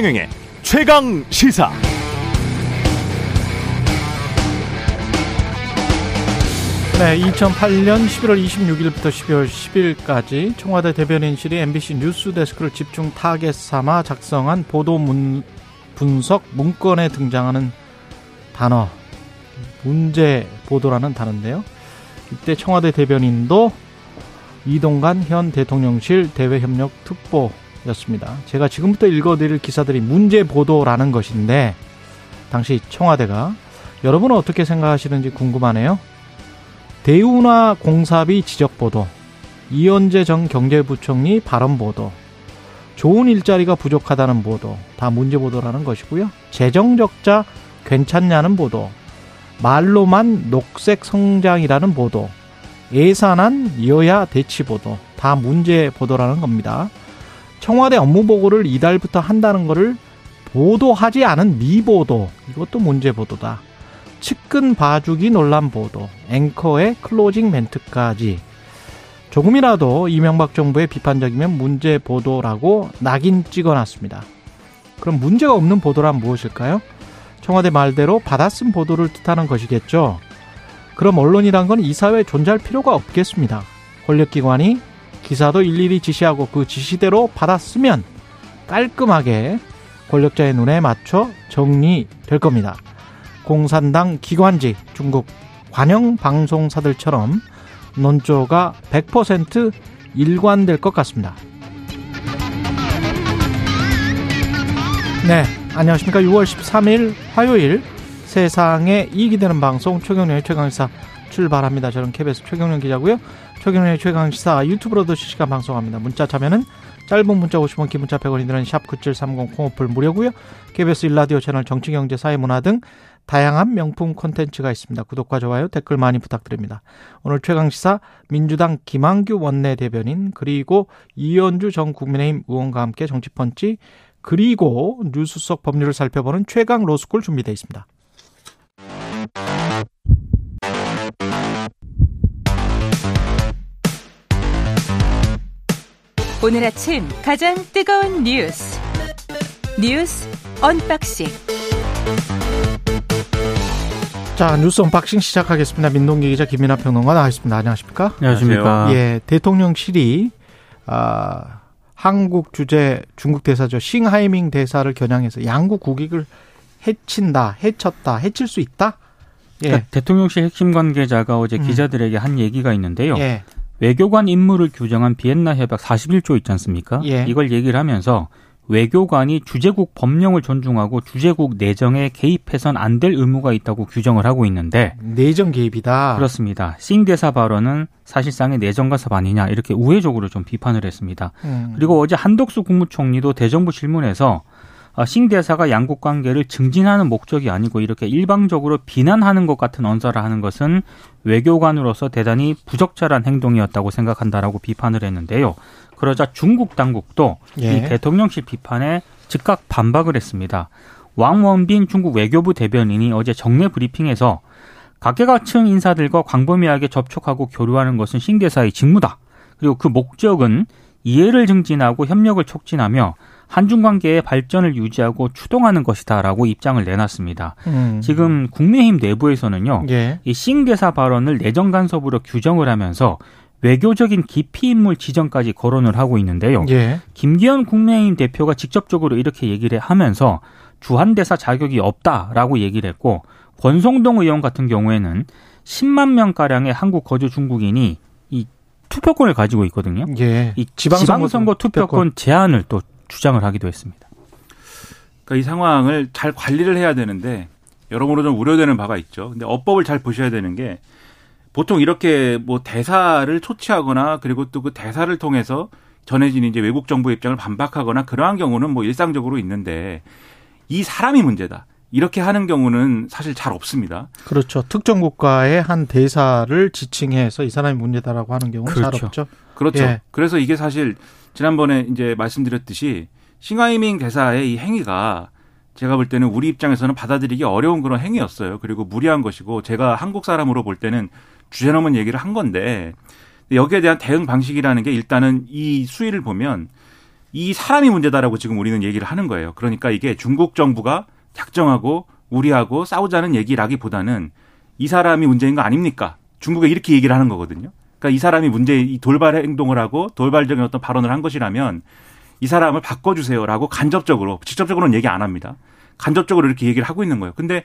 최경영의 최강 시사. 네, 2008년 11월 26일부터 12월 10일까지 청와대 대변인실이 MBC 뉴스 데스크를 집중 타겟 삼아 작성한 보도 문, 분석 문건에 등장하는 단어 문제 보도라는 단어인데요. 이때 청와대 대변인도 이동관 현 대통령실 대외협력 특보 였습니다. 제가 지금부터 읽어드릴 기사들이 문제 보도라는 것인데 당시 청와대가 여러분은 어떻게 생각하시는지 궁금하네요. 대우나 공사비 지적 보도, 이현재 전 경제부총리 발언 보도, 좋은 일자리가 부족하다는 보도, 다 문제 보도라는 것이고요. 재정 적자 괜찮냐는 보도, 말로만 녹색 성장이라는 보도, 예산안 여야 대치 보도, 다 문제 보도라는 겁니다. 청와대 업무 보고를 이달부터 한다는 것을 보도하지 않은 미보도, 이것도 문제 보도다. 측근 봐주기 논란 보도, 앵커의 클로징 멘트까지 조금이라도 이명박 정부의 비판적이면 문제 보도라고 낙인 찍어놨습니다. 그럼 문제가 없는 보도란 무엇일까요? 청와대 말대로 받아쓴 보도를 뜻하는 것이겠죠. 그럼 언론이란 건 이 사회에 존재할 필요가 없겠습니다. 권력기관이 기사도 일일이 지시하고 그 지시대로 받았으면 깔끔하게 권력자의 눈에 맞춰 정리될 겁니다. 공산당 기관지 중국 관영 방송사들처럼 논조가 100% 일관될 것 같습니다. 네, 안녕하십니까. 6월 13일 화요일 세상에 이익이 되는 방송 최경련의 최강시사 출발합니다. 저는 KBS 최경련 기자고요. 최경련의 최강시사 유튜브로도 실시간 방송합니다. 문자 참여는 짧은 문자 50원, 긴 문자 100원이 드는 샵9730 콩오플 무료고요. KBS 일라디오 채널 정치 경제 사회 문화 등 다양한 명품 콘텐츠가 있습니다. 구독과 좋아요, 댓글 많이 부탁드립니다. 오늘 최강시사 민주당 김한규 원내대변인 그리고 이현주 전 국민의힘 의원과 함께 정치펀치 그리고 뉴스 속 법률을 살펴보는 최강 로스쿨 준비되어 있습니다. 오늘 아침 가장 뜨거운 뉴스 뉴스 언박싱 자 뉴스 언박싱 시작하겠습니다. 민동기 기자 김민아 평론가 나와있습니다. 안녕하십니까? 안녕하십니까? 예, 대통령실이 아, 한국 주재 중국 대사죠 싱하이밍 대사를 겨냥해서 양국 국익을 해친다, 해쳤다, 해칠 수 있다. 예. 그러니까 대통령실 핵심 관계자가 어제 음. 기자들에게 한 얘기가 있는데요. 예. 외교관 임무를 규정한 비엔나 협약 41조 있지 않습니까? 예. 이걸 얘기를 하면서 외교관이 주재국 법령을 존중하고 주재국 내정에 개입해선 안 될 의무가 있다고 규정을 하고 있는데 내정 개입이다. 그렇습니다. 싱 대사 발언은 사실상의 내정 간섭 아니냐 이렇게 우회적으로 좀 비판을 했습니다. 음. 그리고 어제 한덕수 국무총리도 대정부 질문에서 어, 싱 대사가 양국 관계를 증진하는 목적이 아니고 이렇게 일방적으로 비난하는 것 같은 언사를 하는 것은 외교관으로서 대단히 부적절한 행동이었다고 생각한다라고 비판을 했는데요. 그러자 중국 당국도 예. 이 대통령실 비판에 즉각 반박을 했습니다. 왕원빈 중국 외교부 대변인이 어제 정례 브리핑에서 각계각층 인사들과 광범위하게 접촉하고 교류하는 것은 싱 대사의 직무다. 그리고 그 목적은 이해를 증진하고 협력을 촉진하며 한중 관계의 발전을 유지하고 추동하는 것이다라고 입장을 내놨습니다. 음. 지금 국민의힘 내부에서는요, 예. 이 싱 대사 발언을 내정 간섭으로 규정을 하면서 외교적인 기피 인물 지정까지 거론을 하고 있는데요. 예. 김기현 국민의힘 대표가 직접적으로 이렇게 얘기를 하면서 주한 대사 자격이 없다라고 얘기를 했고 권성동 의원 같은 경우에는 10만 명 가량의 한국 거주 중국인이 이 투표권을 가지고 있거든요. 예. 이 지방선거, 지방선거 투표권 제한을 또 주장을 하기도 했습니다. 그러니까 이 상황을 잘 관리를 해야 되는데 여러모로 좀 우려되는 바가 있죠. 근데 어법을 잘 보셔야 되는 게 보통 이렇게 뭐 대사를 초치하거나 그리고 또 그 대사를 통해서 전해진 이제 외국 정부 입장을 반박하거나 그러한 경우는 뭐 일상적으로 있는데 이 사람이 문제다. 이렇게 하는 경우는 사실 잘 없습니다. 그렇죠. 특정 국가의 한 대사를 지칭해서 이 사람이 문제다라고 하는 경우는 그렇죠. 잘 없죠. 그렇죠. 예. 그래서 이게 사실 지난번에 이제 말씀드렸듯이 싱하이밍 대사의 이 행위가 제가 볼 때는 우리 입장에서는 받아들이기 어려운 그런 행위였어요. 그리고 무리한 것이고 제가 한국 사람으로 볼 때는 주제넘은 얘기를 한 건데 여기에 대한 대응 방식이라는 게 일단은 이 수위를 보면 이 사람이 문제다라고 지금 우리는 얘기를 하는 거예요. 그러니까 이게 중국 정부가 작정하고 우리하고 싸우자는 얘기라기보다는 이 사람이 문제인 거 아닙니까? 중국에 이렇게 얘기를 하는 거거든요. 그러니까 이 사람이 문제 이 돌발 행동을 하고 돌발적인 어떤 발언을 한 것이라면 이 사람을 바꿔주세요라고 간접적으로 직접적으로는 얘기 안 합니다. 간접적으로 이렇게 얘기를 하고 있는 거예요. 근데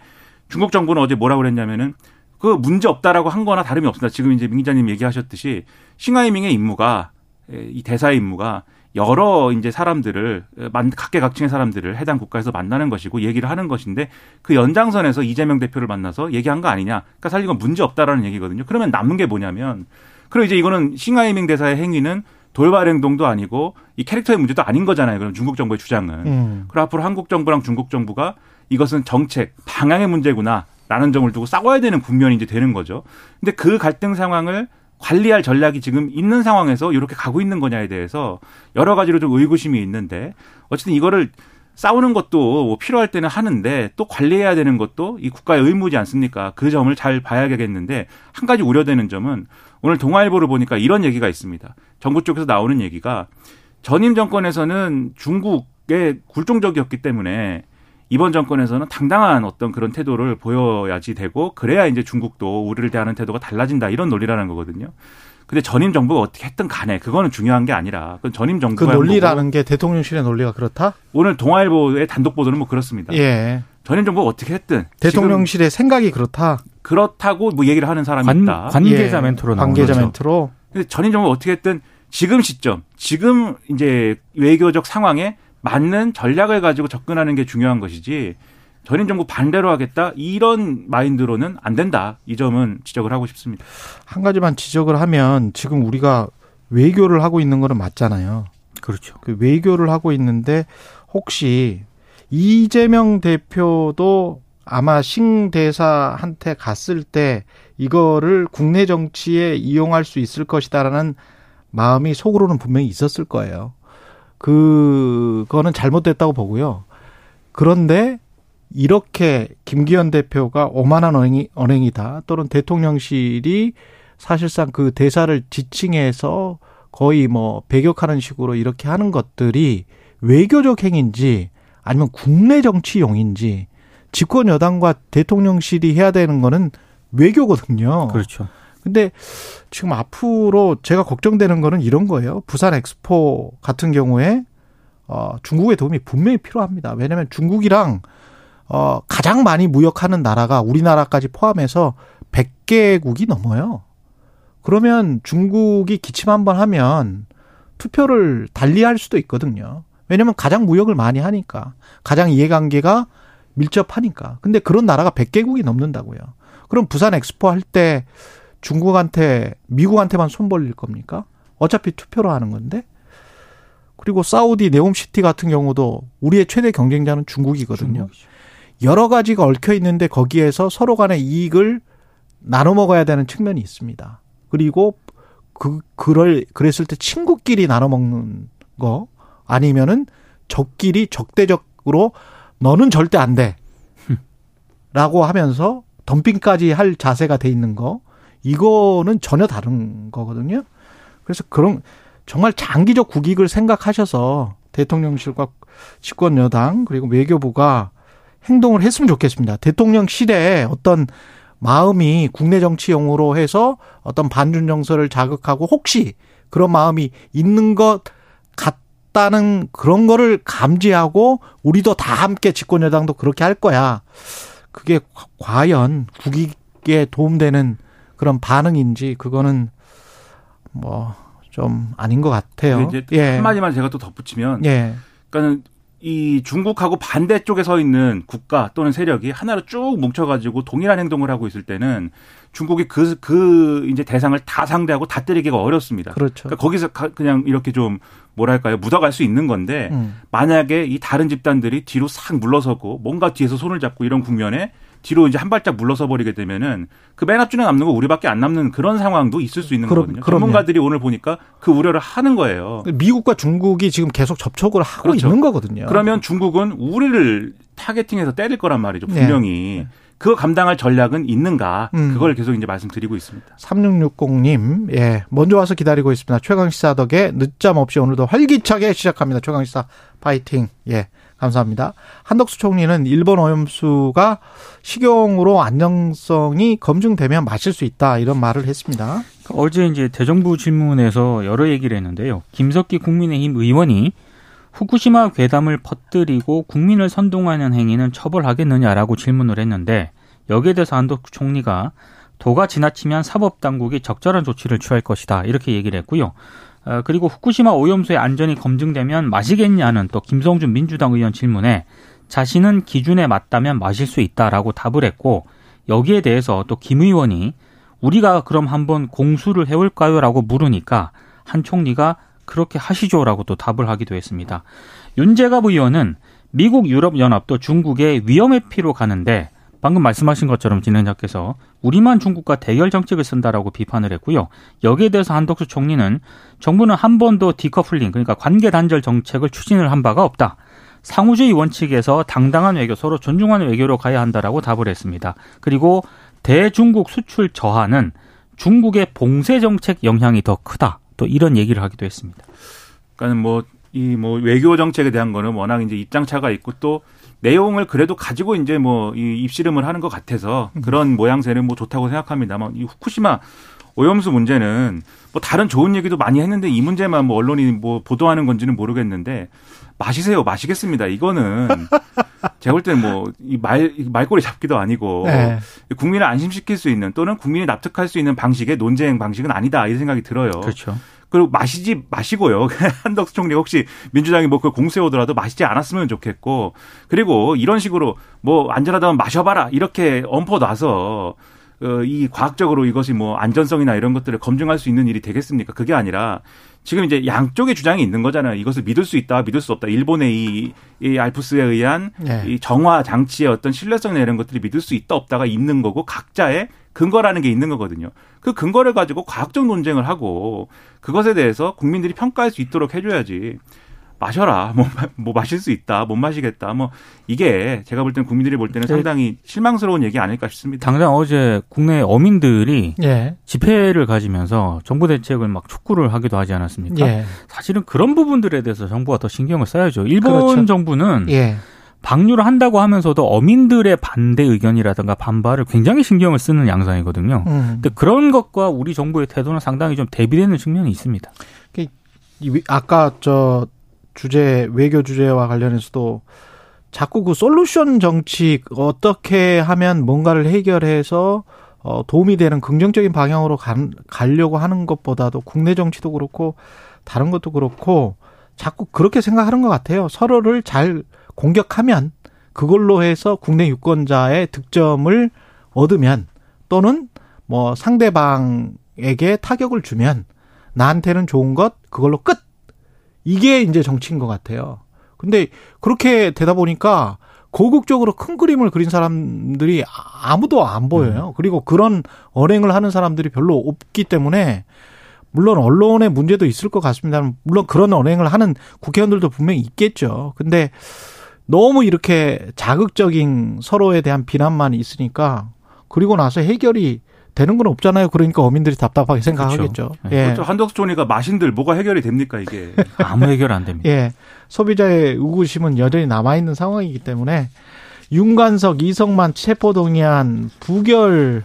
중국 정부는 어제 뭐라고 그랬냐면은 그 문제 없다라고 한 거나 다름이 없습니다. 지금 이제 민 기자님 얘기하셨듯이 싱하이밍의 임무가 이 대사의 임무가 여러 이제 사람들을 각계각층의 사람들을 해당 국가에서 만나는 것이고 얘기를 하는 것인데 그 연장선에서 이재명 대표를 만나서 얘기한 거 아니냐. 그러니까 사실 이건 문제 없다라는 얘기거든요. 그러면 남는 게 뭐냐면 그럼 이제 이거는 싱하이밍 대사의 행위는 돌발 행동도 아니고 이 캐릭터의 문제도 아닌 거잖아요. 그럼 중국 정부의 주장은. 음. 그리고 앞으로 한국 정부랑 중국 정부가 이것은 정책 방향의 문제구나. 라는 점을 두고 싸워야 되는 국면이 이제 되는 거죠. 근데 그 갈등 상황을 관리할 전략이 지금 있는 상황에서 이렇게 가고 있는 거냐에 대해서 여러 가지로 좀 의구심이 있는데 어쨌든 이거를 싸우는 것도 뭐 필요할 때는 하는데 또 관리해야 되는 것도 이 국가의 의무지 않습니까? 그 점을 잘 봐야겠는데 한 가지 우려되는 점은 오늘 동아일보를 보니까 이런 얘기가 있습니다. 정부 쪽에서 나오는 얘기가 전임 정권에서는 중국에 굴종적이었기 때문에 이번 정권에서는 당당한 어떤 그런 태도를 보여야지 되고 그래야 이제 중국도 우리를 대하는 태도가 달라진다 이런 논리라는 거거든요. 근데 전임 정부가 어떻게 했든 간에 그거는 중요한 게 아니라 그 전임 정부가 그 논리라는 게 대통령실의 논리가 그렇다? 오늘 동아일보의 단독 보도는 뭐 그렇습니다. 예. 전임 정부가 어떻게 했든 대통령실의 생각이 그렇다. 그렇다고 뭐 얘기를 하는 사람이 관, 있다. 관계자 예. 멘트로 관계자 거죠. 멘트로. 근데 전임 정부가 어떻게 했든 지금 시점, 지금 이제 외교적 상황에 맞는 전략을 가지고 접근하는 게 중요한 것이지 전임 정부 반대로 하겠다 이런 마인드로는 안 된다 이 점은 지적을 하고 싶습니다. 한 가지만 지적을 하면 지금 우리가 외교를 하고 있는 거는 맞잖아요. 그렇죠. 그 외교를 하고 있는데 혹시 이재명 대표도 아마 신 대사한테 갔을 때 이거를 국내 정치에 이용할 수 있을 것이다라는 마음이 속으로는 분명히 있었을 거예요. 그거는 잘못됐다고 보고요. 그런데 이렇게 김기현 대표가 오만한 언행이, 언행이다. 또는 대통령실이 사실상 그 대사를 지칭해서 거의 뭐 배격하는 식으로 이렇게 하는 것들이 외교적 행인지 아니면 국내 정치용인지 집권 여당과 대통령실이 해야 되는 거는 외교거든요. 그렇죠. 근데 지금 앞으로 제가 걱정되는 거는 이런 거예요. 부산 엑스포 같은 경우에 어 중국의 도움이 분명히 필요합니다. 왜냐하면 중국이랑 어 가장 많이 무역하는 나라가 우리나라까지 포함해서 100개국이 넘어요. 그러면 중국이 기침 한번 하면 투표를 달리할 수도 있거든요. 왜냐하면 가장 무역을 많이 하니까 가장 이해관계가 밀접하니까. 근데 그런 나라가 100개국이 넘는다고요. 그럼 부산 엑스포 할 때 중국한테 미국한테만 손 벌릴 겁니까? 어차피 투표로 하는 건데. 그리고 사우디 네옴시티 같은 경우도 우리의 최대 경쟁자는 중국이거든요. 중국이죠. 여러 가지가 얽혀 있는데 거기에서 서로 간의 이익을 나눠 먹어야 되는 측면이 있습니다. 그리고 그 그럴 그랬을 때 친구끼리 나눠 먹는 거 아니면은 적끼리 적대적으로 너는 절대 안 돼. 라고 하면서 덤핑까지 할 자세가 돼 있는 거 이거는 전혀 다른 거거든요. 그래서 그런 정말 장기적 국익을 생각하셔서 대통령실과 집권 여당 그리고 외교부가 행동을 했으면 좋겠습니다. 대통령실에 어떤 마음이 국내 정치용으로 해서 어떤 반중 정서를 자극하고 혹시 그런 마음이 있는 것 같다는 그런 거를 감지하고 우리도 다 함께 집권 여당도 그렇게 할 거야. 그게 과연 국익에 도움되는 그런 반응인지 그거는 뭐 좀 아닌 것 같아요. 이제 예. 한마디만 제가 또 덧붙이면, 예. 그러니까는 이 중국하고 반대쪽에 서 있는 국가 또는 세력이 하나로 쭉 뭉쳐가지고 동일한 행동을 하고 있을 때는 중국이 그, 그 이제 대상을 다 상대하고 다 때리기가 어렵습니다. 그렇죠. 그러니까 거기서 그냥 이렇게 좀 뭐랄까요 묻어갈 수 있는 건데 음. 만약에 이 다른 집단들이 뒤로 싹 물러서고 뭔가 뒤에서 손을 잡고 이런 국면에 뒤로 이제 한 발짝 물러서 버리게 되면은 그 맨 앞줄에 남는 거 우리밖에 안 남는 그런 상황도 있을 수 있는 그럼, 거거든요. 그럼요. 전문가들이 오늘 보니까 그 우려를 하는 거예요. 미국과 중국이 지금 계속 접촉을 하고 그렇죠. 있는 거거든요. 그러면 중국은 우리를 타겟팅해서 때릴 거란 말이죠. 분명히. 네. 그거 감당할 전략은 있는가 음. 그걸 계속 이제 말씀드리고 있습니다. 3660님, 예, 먼저 와서 기다리고 있습니다. 최강시사 덕에 늦잠 없이 오늘도 활기차게 시작합니다. 최강시사 파이팅. 예, 감사합니다. 한덕수 총리는 일본 오염수가 식용으로 안정성이 검증되면 마실 수 있다 이런 말을 했습니다. 어제 이제 대정부 질문에서 여러 얘기를 했는데요. 김석기 국민의힘 의원이 후쿠시마 괴담을 퍼뜨리고 국민을 선동하는 행위는 처벌하겠느냐라고 질문을 했는데 여기에 대해서 한덕수 총리가 도가 지나치면 사법 당국이 적절한 조치를 취할 것이다 이렇게 얘기를 했고요. 어, 그리고 후쿠시마 오염수의 안전이 검증되면 마시겠냐는 또 김성준 민주당 의원 질문에 자신은 기준에 맞다면 마실 수 있다라고 답을 했고 여기에 대해서 또 김 의원이 우리가 그럼 한번 공수를 해올까요라고 물으니까 한 총리가 그렇게 하시죠라고 또 답을 하기도 했습니다. 윤재갑 의원은 미국 유럽연합도 중국의 위험의 피로 가는데 방금 말씀하신 것처럼 진행자께서 우리만 중국과 대결 정책을 쓴다라고 비판을 했고요. 여기에 대해서 한덕수 총리는 정부는 한 번도 디커플링 그러니까 관계 단절 정책을 추진을 한 바가 없다. 상호주의 원칙에서 당당한 외교 서로 존중하는 외교로 가야 한다라고 답을 했습니다. 그리고 대중국 수출 저하는 중국의 봉쇄 정책 영향이 더 크다. 또 이런 얘기를 하기도 했습니다. 그러니까 뭐 이 뭐 외교 정책에 대한 거는 워낙 이제 입장 차가 있고 또 내용을 그래도 가지고 이제 뭐 이 입씨름을 하는 것 같아서 그런 모양새는 뭐 좋다고 생각합니다만 이 후쿠시마 오염수 문제는 뭐 다른 좋은 얘기도 많이 했는데 이 문제만 뭐 언론이 뭐 보도하는 건지는 모르겠는데 마시세요 마시겠습니다 이거는 제가 볼 때는 뭐이말 말꼬리 잡기도 아니고 네. 국민을 안심시킬 수 있는 또는 국민이 납득할 수 있는 방식의 논쟁 방식은 아니다 이 생각이 들어요. 그렇죠. 그리고 마시지 마시고요. 한덕수 총리 혹시 민주당이 뭐 그 공세 오더라도 마시지 않았으면 좋겠고 그리고 이런 식으로 뭐 안전하다면 마셔봐라 이렇게 엄포 놔서 어, 이 과학적으로 이것이 뭐 안전성이나 이런 것들을 검증할 수 있는 일이 되겠습니까? 그게 아니라 지금 이제 양쪽의 주장이 있는 거잖아요. 이것을 믿을 수 있다, 믿을 수 없다. 일본의 이, 이 알프스에 의한 네. 이 정화 장치의 어떤 신뢰성이나 이런 것들이 믿을 수 있다 없다가 있는 거고 각자의 근거라는 게 있는 거거든요. 그 근거를 가지고 과학적 논쟁을 하고 그것에 대해서 국민들이 평가할 수 있도록 해줘야지. 마셔라. 뭐, 뭐 마실 수 있다. 못 마시겠다. 뭐 이게 제가 볼 때는 국민들이 볼 때는 상당히 실망스러운 얘기 아닐까 싶습니다. 당장 어제 국내 어민들이 예. 집회를 가지면서 정부 대책을 막 촉구를 하기도 하지 않았습니까? 예. 사실은 그런 부분들에 대해서 정부가 더 신경을 써야죠. 일본 그렇죠. 정부는 예. 방류를 한다고 하면서도 어민들의 반대 의견이라든가 반발을 굉장히 신경을 쓰는 양상이거든요. 음. 근데 그런 것과 우리 정부의 태도는 상당히 좀 대비되는 측면이 있습니다. 아까 저 주제 외교 주제와 관련해서도 자꾸 그 솔루션 정치 어떻게 하면 뭔가를 해결해서 어 도움이 되는 긍정적인 방향으로 간, 가려고 하는 것보다도 국내 정치도 그렇고 다른 것도 그렇고 자꾸 그렇게 생각하는 것 같아요. 서로를 잘 공격하면 그걸로 해서 국내 유권자의 득점을 얻으면 또는 뭐 상대방에게 타격을 주면 나한테는 좋은 것 그걸로 끝 이게 이제 정치인 것 같아요. 근데 그렇게 되다 보니까 고국적으로 큰 그림을 그린 사람들이 아무도 안 보여요. 음. 그리고 그런 언행을 하는 사람들이 별로 없기 때문에 물론 언론의 문제도 있을 것 같습니다. 물론 그런 언행을 하는 국회의원들도 분명히 있겠죠. 근데 너무 이렇게 자극적인 서로에 대한 비난만 있으니까 그리고 나서 해결이 되는 건 없잖아요. 그러니까 어민들이 답답하게 생각하겠죠. 그렇죠. 예. 그렇죠. 한덕수 총리가 마신들 뭐가 해결이 됩니까 이게? 아무 해결 안 됩니다. 예. 소비자의 의구심은 여전히 남아 있는 상황이기 때문에 윤관석, 이성만 체포동의안 부결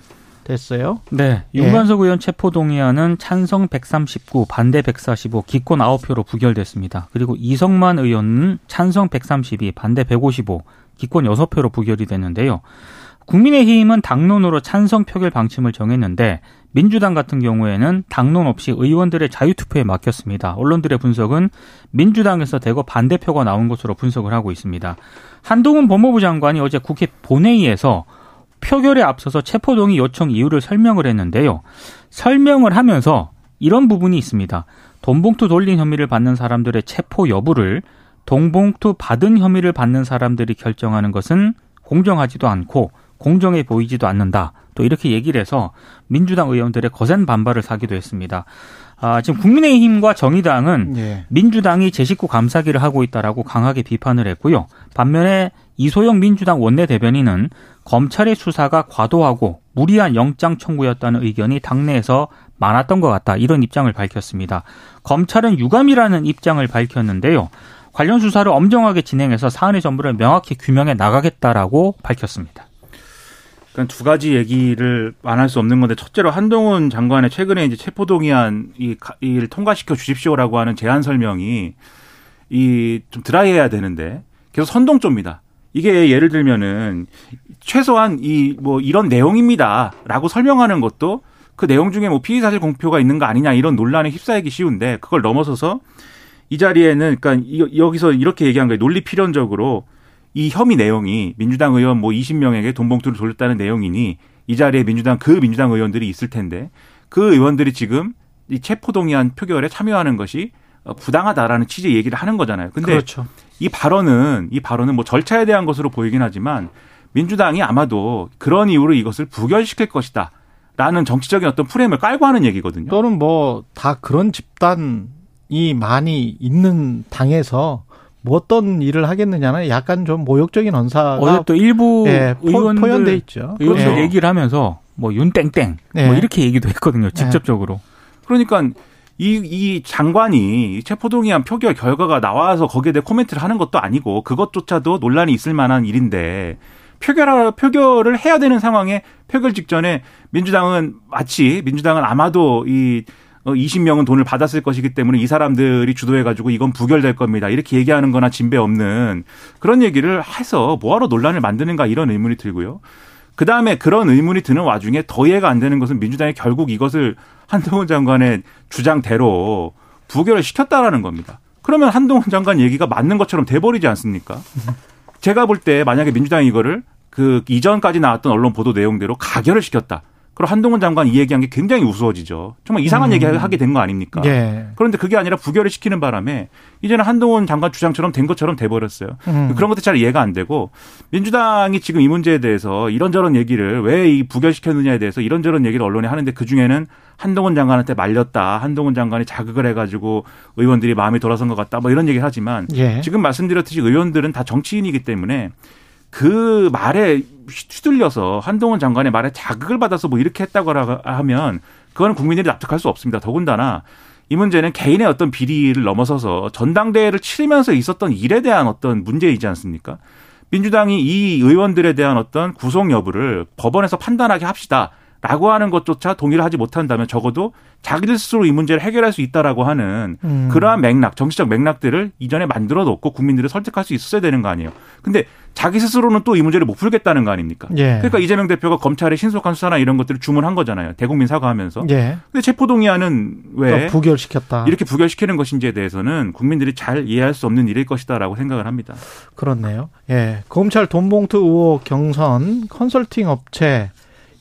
됐어요. 네. 예. 윤관석 의원 체포동의안은 찬성 139, 반대 145, 기권 9표로 부결됐습니다. 그리고 이성만 의원은 찬성 132, 반대 155, 기권 6표로 부결이 됐는데요. 국민의힘은 당론으로 찬성 표결 방침을 정했는데 민주당 같은 경우에는 당론 없이 의원들의 자유투표에 맡겼습니다. 언론들의 분석은 민주당에서 대거 반대표가 나온 것으로 분석을 하고 있습니다. 한동훈 법무부 장관이 어제 국회 본회의에서 표결에 앞서서 체포동의 요청 이유를 설명을 했는데요. 설명을 하면서 이런 부분이 있습니다. 돈봉투 돌린 혐의를 받는 사람들의 체포 여부를 돈봉투 받은 혐의를 받는 사람들이 결정하는 것은 공정하지도 않고 공정해 보이지도 않는다. 또 이렇게 얘기를 해서 민주당 의원들의 거센 반발을 사기도 했습니다. 아, 지금 국민의힘과 정의당은 예. 민주당이 제 식구 감사기를 하고 있다라고 강하게 비판을 했고요. 반면에 이소영 민주당 원내대변인은 검찰의 수사가 과도하고 무리한 영장 청구였다는 의견이 당내에서 많았던 것 같다. 이런 입장을 밝혔습니다. 검찰은 유감이라는 입장을 밝혔는데요. 관련 수사를 엄정하게 진행해서 사안의 전부를 명확히 규명해 나가겠다라고 밝혔습니다. 그러니까 두 가지 얘기를 안 할 수 없는 건데 첫째로 한동훈 장관의 최근에 이제 체포동의안 이 이를 통과시켜 주십시오라고 하는 제안 설명이 이 좀 드라이해야 되는데 계속 선동조입니다. 이게 예를 들면은 최소한 이 뭐 이런 내용입니다라고 설명하는 것도 그 내용 중에 뭐 피의 사실 공표가 있는 거 아니냐 이런 논란에 휩싸이기 쉬운데 그걸 넘어서서 이 자리에는 그러니까 여기서 이렇게 얘기한 거예요. 논리 필연적으로 이 혐의 내용이 민주당 의원 뭐 20명에게 돈 봉투를 돌렸다는 내용이니 이 자리에 민주당 그 민주당 의원들이 있을 텐데 그 의원들이 지금 이 체포 동의안 표결에 참여하는 것이 부당하다라는 취지의 얘기를 하는 거잖아요. 근데 그렇죠. 이 발언은 이 발언은 뭐 절차에 대한 것으로 보이긴 하지만 민주당이 아마도 그런 이유로 이것을 부결시킬 것이다. 라는 정치적인 어떤 프레임을 깔고 하는 얘기거든요. 또는 뭐 다 그런 집단이 많이 있는 당에서 뭐 어떤 일을 하겠느냐는 약간 좀 모욕적인 언사가 어제 또 일부 예, 의원들 포연돼 있죠. 의원들 예. 얘기를 하면서 뭐 윤땡땡 뭐 예. 뭐 이렇게 얘기도 했거든요. 예. 직접적으로. 그러니까 이, 이 장관이 체포동의안 표결 결과가 나와서 거기에 대해 코멘트를 하는 것도 아니고 그것조차도 논란이 있을 만한 일인데 표결 표결을 해야 되는 상황에 표결 직전에 민주당은 마치 민주당은 아마도 이 20명은 어, 돈을 받았을 것이기 때문에 이 사람들이 주도해가지고 이건 부결될 겁니다. 이렇게 얘기하는 거나 진배 없는 그런 얘기를 해서 뭐하러 논란을 만드는가 이런 의문이 들고요. 그 다음에 그런 의문이 드는 와중에 더 이해가 안 되는 것은 민주당이 결국 이것을 한동훈 장관의 주장대로 부결을 시켰다라는 겁니다. 그러면 한동훈 장관 얘기가 맞는 것처럼 돼버리지 않습니까? 제가 볼 때 만약에 민주당이 이거를 그 이전까지 나왔던 언론 보도 내용대로 가결을 시켰다. 그리고 한동훈 장관 이 얘기한 게 굉장히 우스워지죠. 정말 이상한 음. 얘기 하게 된 거 아닙니까? 예. 그런데 그게 아니라 부결을 시키는 바람에 이제는 한동훈 장관 주장처럼 된 것처럼 돼버렸어요. 음. 그런 것도 잘 이해가 안 되고 민주당이 지금 이 문제에 대해서 이런저런 얘기를 왜 이 부결시켰느냐에 대해서 이런저런 얘기를 언론에 하는데 그 중에는 한동훈 장관한테 말렸다. 한동훈 장관이 자극을 해가지고 의원들이 마음이 돌아선 것 같다. 뭐 이런 얘기를 하지만 예. 지금 말씀드렸듯이 의원들은 다 정치인이기 때문에 그 말에 휘둘려서 한동훈 장관의 말에 자극을 받아서 뭐 이렇게 했다고 하면 그거는 국민들이 납득할 수 없습니다. 더군다나 이 문제는 개인의 어떤 비리를 넘어서서 전당대회를 치르면서 있었던 일에 대한 어떤 문제이지 않습니까? 민주당이 이 의원들에 대한 어떤 구속 여부를 법원에서 판단하게 합시다. 라고 하는 것조차 동의를 하지 못한다면 적어도 자기들 스스로 이 문제를 해결할 수 있다라고 하는 음. 그러한 맥락, 정치적 맥락들을 이전에 만들어 놓고 국민들을 설득할 수 있었어야 되는 거 아니에요. 근데 자기 스스로는 또 이 문제를 못 풀겠다는 거 아닙니까? 예. 그러니까 이재명 대표가 검찰의 신속한 수사나 이런 것들을 주문한 거잖아요. 대국민 사과하면서. 예. 근데 체포동의안은 왜 부결시켰다. 이렇게 부결시키는 것인지에 대해서는 국민들이 잘 이해할 수 없는 일일 것이다라고 생각을 합니다. 그렇네요. 예. 검찰 돈봉투 의혹 경선 컨설팅 업체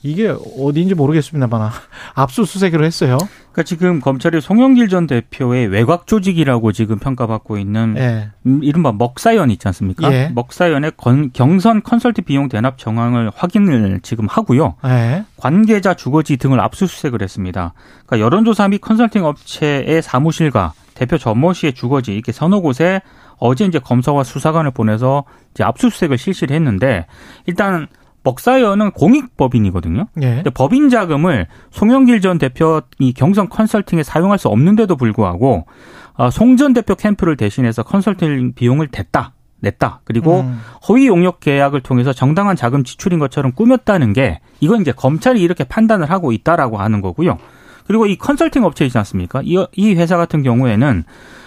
이게 어디인지 모르겠습니다만 압수수색을 했어요. 그러니까 지금 검찰이 송영길 전 대표의 외곽 조직이라고 지금 평가받고 있는 예. 이른바 먹사연 있지 않습니까? 예. 먹사연의 건, 경선 컨설팅 비용 대납 정황을 확인을 지금 하고요. 예. 관계자 주거지 등을 압수수색을 했습니다. 그러니까 여론조사 및 컨설팅 업체의 사무실과 대표 전모 씨의 주거지 이렇게 서너 곳에 어제 이제 검사와 수사관을 보내서 이제 압수수색을 실시를 했는데 일단 먹사연은 공익법인이거든요. 예. 근데 법인 자금을 송영길 전 대표 이 경선 컨설팅에 사용할 수 없는데도 불구하고 어, 송전 대표 캠프를 대신해서 컨설팅 비용을 댔다. 냈다. 그리고 음. 허위 용역 계약을 통해서 정당한 자금 지출인 것처럼 꾸몄다는 게 이건 이제 검찰이 이렇게 판단을 하고 있다라고 하는 거고요. 그리고 이 컨설팅 업체이지 않습니까? 이, 이 회사 같은 경우에는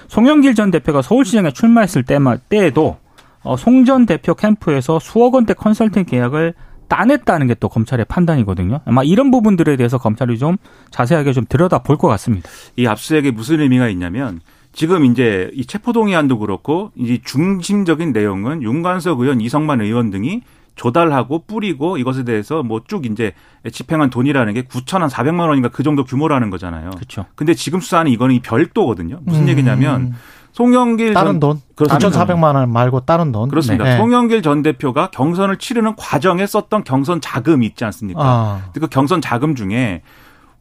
송영길 전 대표가 서울시장에 출마했을 때만 때에도 어, 송전 대표 캠프에서 수억 원대 컨설팅 계약을 따냈다는 게 또 검찰의 판단이거든요. 아마 이런 부분들에 대해서 검찰이 좀 자세하게 좀 들여다 볼 것 같습니다. 이 압수수색에 무슨 의미가 있냐면 지금 이제 이 체포동의안도 그렇고 이제 중심적인 내용은 윤관석 의원, 이성만 의원 등이 조달하고 뿌리고 이것에 대해서 뭐 쭉 이제 집행한 돈이라는 게 9천 한 400만 원인가 그 정도 규모라는 거잖아요. 그렇죠. 근데 지금 수사는 이거는 별도거든요. 무슨 음. 얘기냐면 송영길 다른 전, 돈 9,400만 원 말고 다른 돈 그렇습니다. 네. 송영길 전 대표가 경선을 치르는 과정에 썼던 경선 자금이 있지 않습니까? 아. 그 경선 자금 중에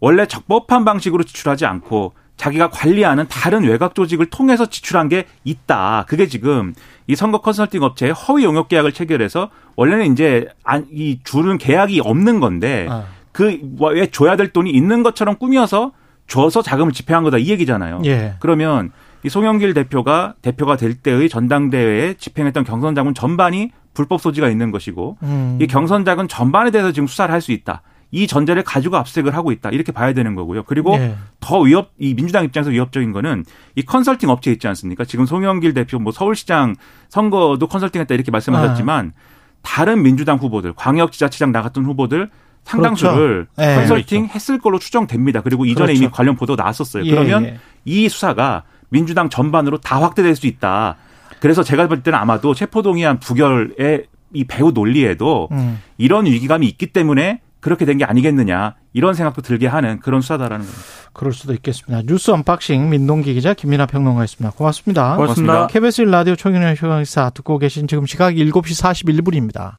원래 적법한 방식으로 지출하지 않고 자기가 관리하는 다른 외곽 조직을 통해서 지출한 게 있다. 그게 지금 이 선거 컨설팅 업체에 허위 용역 계약을 체결해서 원래는 이제 이 줄은 계약이 없는 건데 아. 그왜 줘야 될 돈이 있는 것처럼 꾸며서 줘서 자금을 집행한 거다 이 얘기잖아요. 예. 그러면 이 송영길 대표가 대표가 될 때의 전당대회에 집행했던 경선 자금 전반이 불법 소지가 있는 것이고 음. 이 경선 자금 전반에 대해서 지금 수사를 할 수 있다. 이 전제를 가지고 압색을 하고 있다. 이렇게 봐야 되는 거고요. 그리고 네. 더 위협, 이 민주당 입장에서 위협적인 거는 이 컨설팅 업체 있지 않습니까? 지금 송영길 대표 뭐 서울시장 선거도 컨설팅 했다 이렇게 말씀하셨지만 아. 다른 민주당 후보들, 광역지자체장 나갔던 후보들 상당수를 그렇죠. 네. 컨설팅 했을 걸로 추정됩니다. 그리고 이전에 그렇죠. 이미 관련 보도 나왔었어요. 예, 그러면 예. 이 수사가 민주당 전반으로 다 확대될 수 있다. 그래서 제가 볼 때는 아마도 체포동의안 부결의 이 배후 논리에도 음. 이런 위기감이 있기 때문에 그렇게 된 게 아니겠느냐 이런 생각도 들게 하는 그런 수사다라는 겁니다. 그럴 수도 있겠습니다. 뉴스 unboxing 민동기 기자 김민아 평론가였습니다. 고맙습니다. 고맙습니다. 고맙습니다. KBS 라디오 총연의 휴강사 듣고 계신 지금 시각 7시 41분입니다.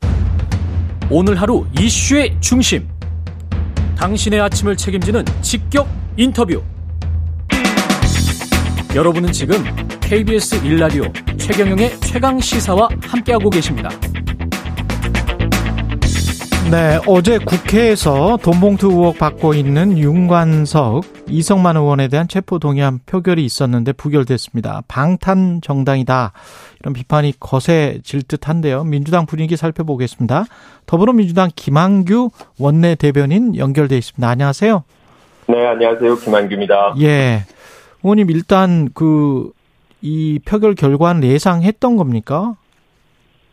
오늘 하루 이슈의 중심. 당신의 아침을 책임지는 직격 인터뷰. 여러분은 지금 KBS 일라디오 최경영의 최강 시사와 함께하고 계십니다. 네, 어제 국회에서 돈봉투 의혹 받고 있는 윤관석, 이성만 의원에 대한 체포동의안 표결이 있었는데 부결됐습니다. 방탄 정당이다. 이런 비판이 거세질 듯한데요. 민주당 분위기 살펴보겠습니다. 더불어민주당 김한규 원내대변인 연결돼 있습니다. 안녕하세요. 네, 안녕하세요. 김한규입니다. 예. 의원님 일단 그 이 표결 결과는 예상했던 겁니까?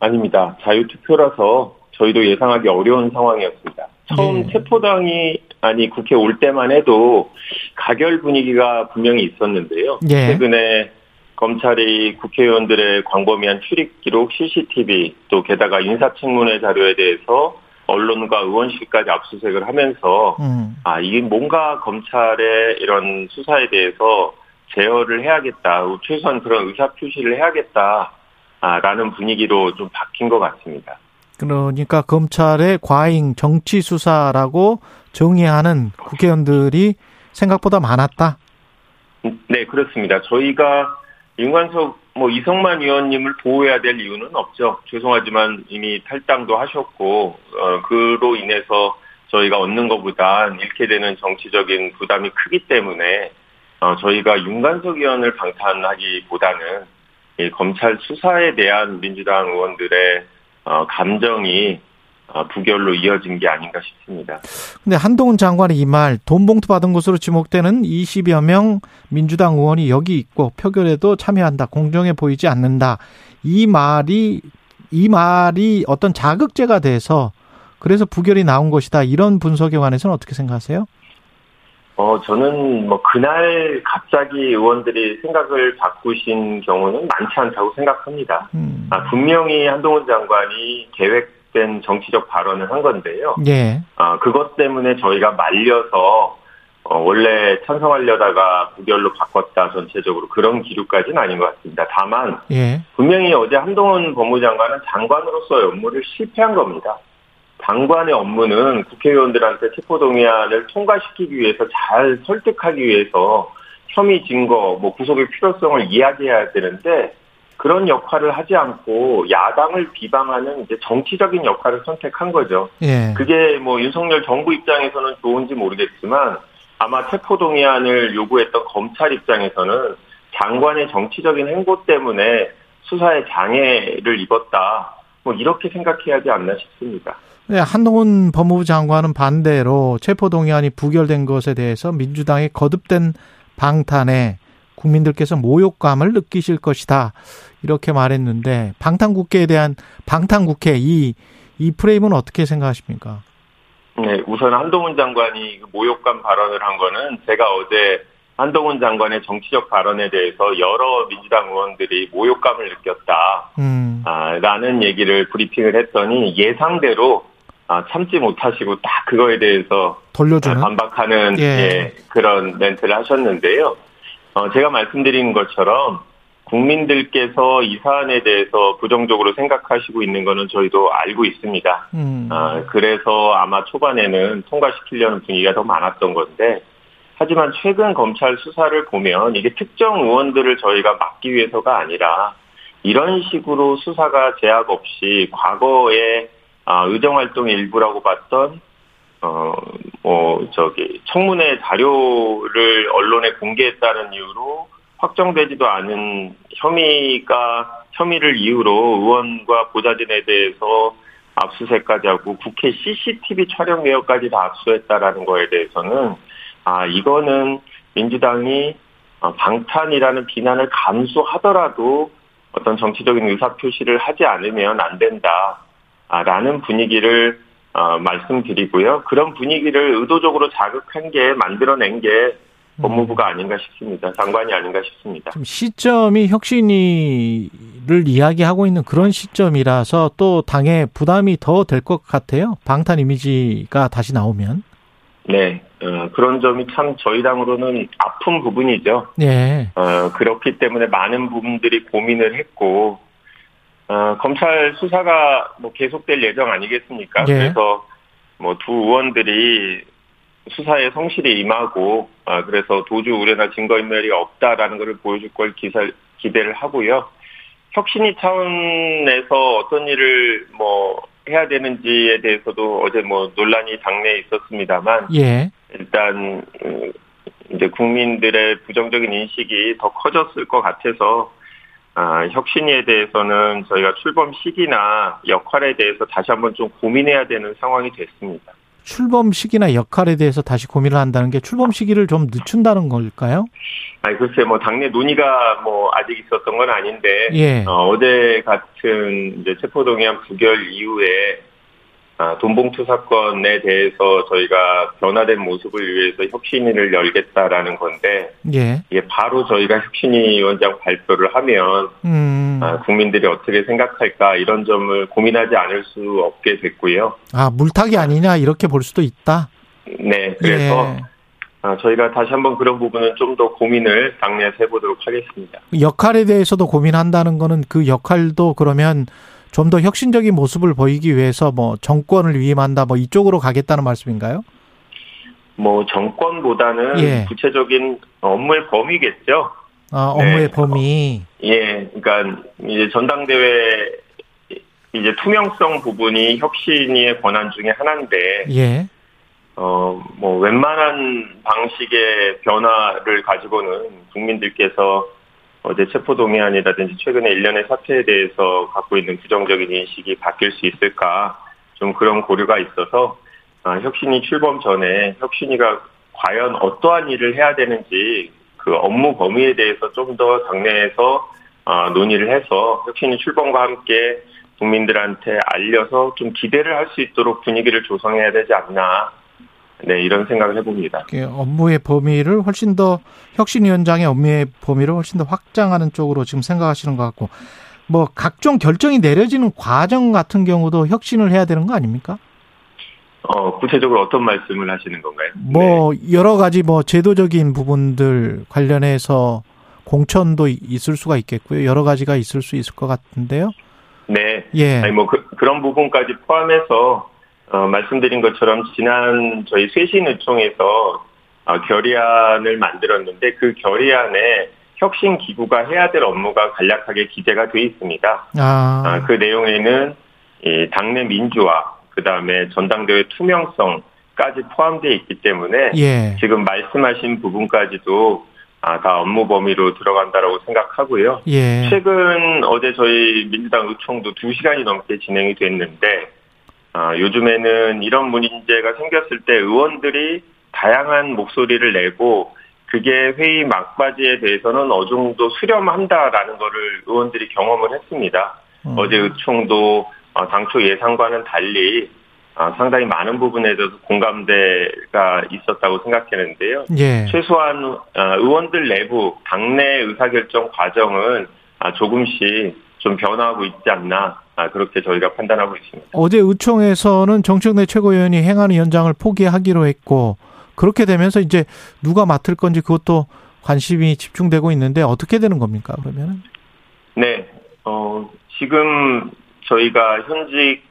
아닙니다. 자유 투표라서 저희도 예상하기 어려운 상황이었습니다. 처음 네. 체포당이 아니 국회 올 때만 해도 가결 분위기가 분명히 있었는데요. 네. 최근에 검찰이 국회의원들의 광범위한 출입 기록, CCTV 또 게다가 인사청문회 자료에 대해서 언론과 의원실까지 압수수색을 하면서 음. 아 이게 뭔가 검찰의 이런 수사에 대해서 제어를 해야겠다, 최소한 그런 의사 표시를 해야겠다라는 분위기로 좀 바뀐 것 같습니다. 그러니까 검찰의 과잉 정치 수사라고 정의하는 국회의원들이 생각보다 많았다. 네, 그렇습니다. 저희가 윤관석 뭐 이성만 의원님을 보호해야 될 이유는 없죠. 죄송하지만 이미 탈당도 하셨고 어, 그로 인해서 저희가 얻는 것보다 잃게 되는 정치적인 부담이 크기 때문에 어, 저희가 윤관석 의원을 방탄하기보다는 이 검찰 수사에 대한 민주당 의원들의 어, 감정이 어, 부결로 이어진 게 아닌가 싶습니다. 근데 한동훈 장관의 이 말, 돈 봉투 받은 것으로 지목되는 20여 명 민주당 의원이 여기 있고 표결에도 참여한다. 공정해 보이지 않는다. 이 말이, 이 말이 어떤 자극제가 돼서 그래서 부결이 나온 것이다. 이런 분석에 관해서는 어떻게 생각하세요? 어, 저는 뭐 그날 갑자기 의원들이 생각을 바꾸신 경우는 많지 않다고 생각합니다. 음. 아, 분명히 한동훈 장관이 계획된 정치적 발언을 한 건데요. 예. 아, 그것 때문에 저희가 말려서 어, 원래 찬성하려다가 부결로 바꿨다 전체적으로 그런 기류까지는 아닌 것 같습니다. 다만 예. 분명히 어제 한동훈 법무장관은 장관으로서의 업무를 실패한 겁니다. 장관의 업무는 국회의원들한테 체포동의안을 통과시키기 위해서 잘 설득하기 위해서 혐의 증거, 뭐 구속의 필요성을 이야기해야 되는데 그런 역할을 하지 않고 야당을 비방하는 이제 정치적인 역할을 선택한 거죠. 예. 그게 뭐 윤석열 정부 입장에서는 좋은지 모르겠지만 아마 체포동의안을 요구했던 검찰 입장에서는 장관의 정치적인 행보 때문에 수사에 장애를 입었다. 뭐 이렇게 생각해야 하지 않나 싶습니다. 네, 한동훈 법무부 장관은 반대로 체포동의안이 부결된 것에 대해서 민주당의 거듭된 방탄에 국민들께서 모욕감을 느끼실 것이다. 이렇게 말했는데 방탄국회에 대한 방탄국회 이, 이 프레임은 어떻게 생각하십니까? 네, 우선 한동훈 장관이 그 모욕감 발언을 한 거는 제가 어제 한동훈 장관의 정치적 발언에 대해서 여러 민주당 의원들이 모욕감을 느꼈다. 음. 아, 라는 얘기를 브리핑을 했더니 예상대로 아, 참지 못하시고 딱 그거에 대해서 돌려주는 반박하는 예. 예, 그런 멘트를 하셨는데요. 어, 제가 말씀드린 것처럼 국민들께서 이 사안에 대해서 부정적으로 생각하시고 있는 거는 저희도 알고 있습니다. 음. 어, 그래서 아마 초반에는 통과시키려는 분위기가 더 많았던 건데 하지만 최근 검찰 수사를 보면 이게 특정 의원들을 저희가 막기 위해서가 아니라 이런 식으로 수사가 제약 없이 과거에 아, 의정활동의 일부라고 봤던 어, 뭐, 저기, 청문회 자료를 언론에 공개했다는 이유로 확정되지도 않은 혐의가, 혐의를 이유로 의원과 보좌진에 대해서 압수수색까지 하고 국회 CCTV 촬영 내역까지 다 압수했다라는 거에 대해서는 아 이거는 민주당이 어, 방탄이라는 비난을 감수하더라도 어떤 정치적인 의사 표시를 하지 않으면 안 된다 라는 분위기를 어, 말씀드리고요. 그런 분위기를 의도적으로 자극한 게 만들어낸 게 법무부가 아닌가 싶습니다. 장관이 아닌가 싶습니다. 시점이 혁신이를 이야기하고 있는 그런 시점이라서 또 당의 부담이 더 될 것 같아요. 방탄 이미지가 다시 나오면. 네, 어, 그런 점이 참 저희 당으로는 아픈 부분이죠. 네. 어, 그렇기 때문에 많은 부분들이 고민을 했고, 어, 검찰 수사가 뭐 계속될 예정 아니겠습니까? 네. 그래서 뭐 두 의원들이 수사에 성실히 임하고, 아, 그래서 도주 우려나 증거인멸이 없다라는 것을 보여줄 걸 기사, 기대를 하고요. 혁신이 차원에서 어떤 일을 뭐 해야 되는지에 대해서도 어제 뭐 논란이 당내에 있었습니다만, 예. 일단 음, 이제 국민들의 부정적인 인식이 더 커졌을 것 같아서 아, 혁신위에 대해서는 저희가 출범 시기나 역할에 대해서 다시 한번 좀 고민해야 되는 상황이 됐습니다. 출범 시기나 역할에 대해서 다시 고민을 한다는 게 출범 시기를 좀 늦춘다는 걸까요? 아니 글쎄 뭐 당내 논의가 뭐 아직 있었던 건 아닌데 예. 어, 제 같은 이제 체포동의안 부결 이후에 아, 돈봉투 사건에 대해서 저희가 변화된 모습을 위해서 혁신위를 열겠다라는 건데 예. 이게 바로 저희가 혁신위 위원장 발표를 하면 음. 아, 국민들이 어떻게 생각할까 이런 점을 고민하지 않을 수 없게 됐고요. 아 물타기 아니냐 이렇게 볼 수도 있다. 네, 그래서 예. 아, 저희가 다시 한번 그런 부분은 좀 더 고민을 당내에서 해보도록 하겠습니다. 역할에 대해서도 고민한다는 거는 그 역할도 그러면 좀 더 혁신적인 모습을 보이기 위해서 뭐 정권을 위임한다 뭐 이쪽으로 가겠다는 말씀인가요? 뭐 정권보다는 예. 구체적인 업무의 범위겠죠. 아 업무의 네. 범위. 예, 그러니까 이제 전당대회 이제 투명성 부분이 혁신의 권한 중에 하나인데. 예. 어, 뭐, 웬만한 방식의 변화를 가지고는 국민들께서 어제 체포동의안이라든지 최근에 일련의 사태에 대해서 갖고 있는 부정적인 인식이 바뀔 수 있을까? 좀 그런 고려가 있어서 아, 혁신이 출범 전에 혁신이가 과연 어떠한 일을 해야 되는지 그 업무 범위에 대해서 좀 더 당내에서 아, 논의를 해서 혁신이 출범과 함께 국민들한테 알려서 좀 기대를 할 수 있도록 분위기를 조성해야 되지 않나 네, 이런 생각을 해봅니다. 업무의 범위를 훨씬 더 혁신위원장의 업무의 범위를 훨씬 더 확장하는 쪽으로 지금 생각하시는 것 같고, 뭐 각종 결정이 내려지는 과정 같은 경우도 혁신을 해야 되는 거 아닙니까? 어, 구체적으로 어떤 말씀을 하시는 건가요? 뭐 네. 여러 가지 뭐 제도적인 부분들 관련해서 공천도 있을 수가 있겠고요. 여러 가지가 있을 수 있을 것 같은데요. 네. 예. 아니 뭐 그, 그런 부분까지 포함해서 어, 말씀드린 것처럼 지난 저희 쇄신의총에서 어, 결의안을 만들었는데 그 결의안에 혁신 기구가 해야 될 업무가 간략하게 기재가 되어 있습니다. 아. 아, 그 내용에는 이 당내 민주화, 그 다음에 전당대회 투명성까지 포함되어 있기 때문에 예. 지금 말씀하신 부분까지도 아, 다 업무 범위로 들어간다라고 생각하고요. 예. 최근 어제 저희 민주당 의총도 2시간이 넘게 진행이 됐는데 아, 요즘에는 이런 문제가 생겼을 때 의원들이 다양한 목소리를 내고 그게 회의 막바지에 대해서는 어느 정도 수렴한다라는 거를 의원들이 경험을 했습니다. 음. 어제 의총도 어, 당초 예상과는 달리 어, 상당히 많은 부분에 대해서 공감대가 있었다고 생각했는데요. 예. 최소한 어, 의원들 내부 당내 의사결정 과정은 아, 조금씩 좀 변화하고 있지 않나 아, 그렇게 저희가 판단하고 있습니다. 어제 의총에서는 정청래 최고위원이 행안위 원장을 포기하기로 했고 그렇게 되면서 이제 누가 맡을 건지 그것도 관심이 집중되고 있는데 어떻게 되는 겁니까 그러면은? 네, 어, 지금 저희가 현직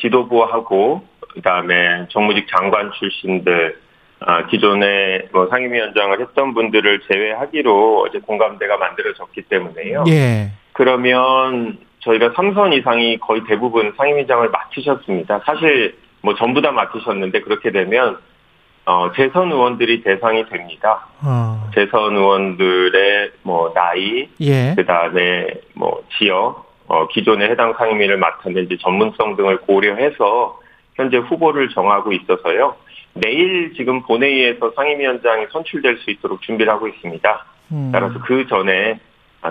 지도부하고 그다음에 정무직 장관 출신들 아, 기존에 뭐 상임위원장을 했던 분들을 제외하기로 어제 공감대가 만들어졌기 때문에요. 예. 그러면 저희가 3선 이상이 거의 대부분 상임위장을 맡으셨습니다. 사실 뭐 전부 다 맡으셨는데 그렇게 되면 어, 재선 의원들이 대상이 됩니다. 어. 재선 의원들의 뭐 나이, 예. 그 다음에 뭐 지역, 어, 기존에 해당 상임위를 맡았는지 전문성 등을 고려해서 현재 후보를 정하고 있어서요. 내일 지금 본회의에서 상임위원장이 선출될 수 있도록 준비를 하고 있습니다. 음. 따라서 그 전에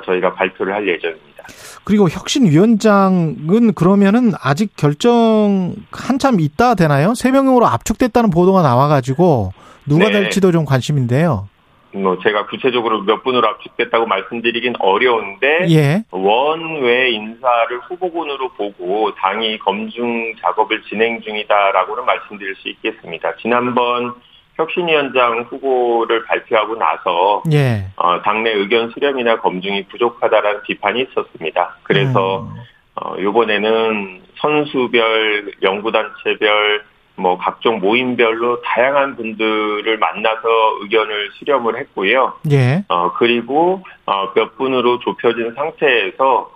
저희가 발표를 할 예정입니다. 그리고 혁신위원장은 그러면은 아직 결정 한참 있다 되나요? 세 명으로 압축됐다는 보도가 나와가지고 누가 네. 될지도 좀 관심인데요. 뭐 제가 구체적으로 몇 분으로 압축됐다고 말씀드리긴 어려운데 예. 원외 인사를 후보군으로 보고 당이 검증 작업을 진행 중이다라고는 말씀드릴 수 있겠습니다. 지난번 혁신위원장 후보를 발표하고 나서 예. 어, 당내 의견 수렴이나 검증이 부족하다라는 비판이 있었습니다. 그래서 음. 어, 이번에는 선수별, 연구단체별, 뭐 각종 모임별로 다양한 분들을 만나서 의견을 수렴을 했고요. 예. 어 그리고 어몇 분으로 좁혀진 상태에서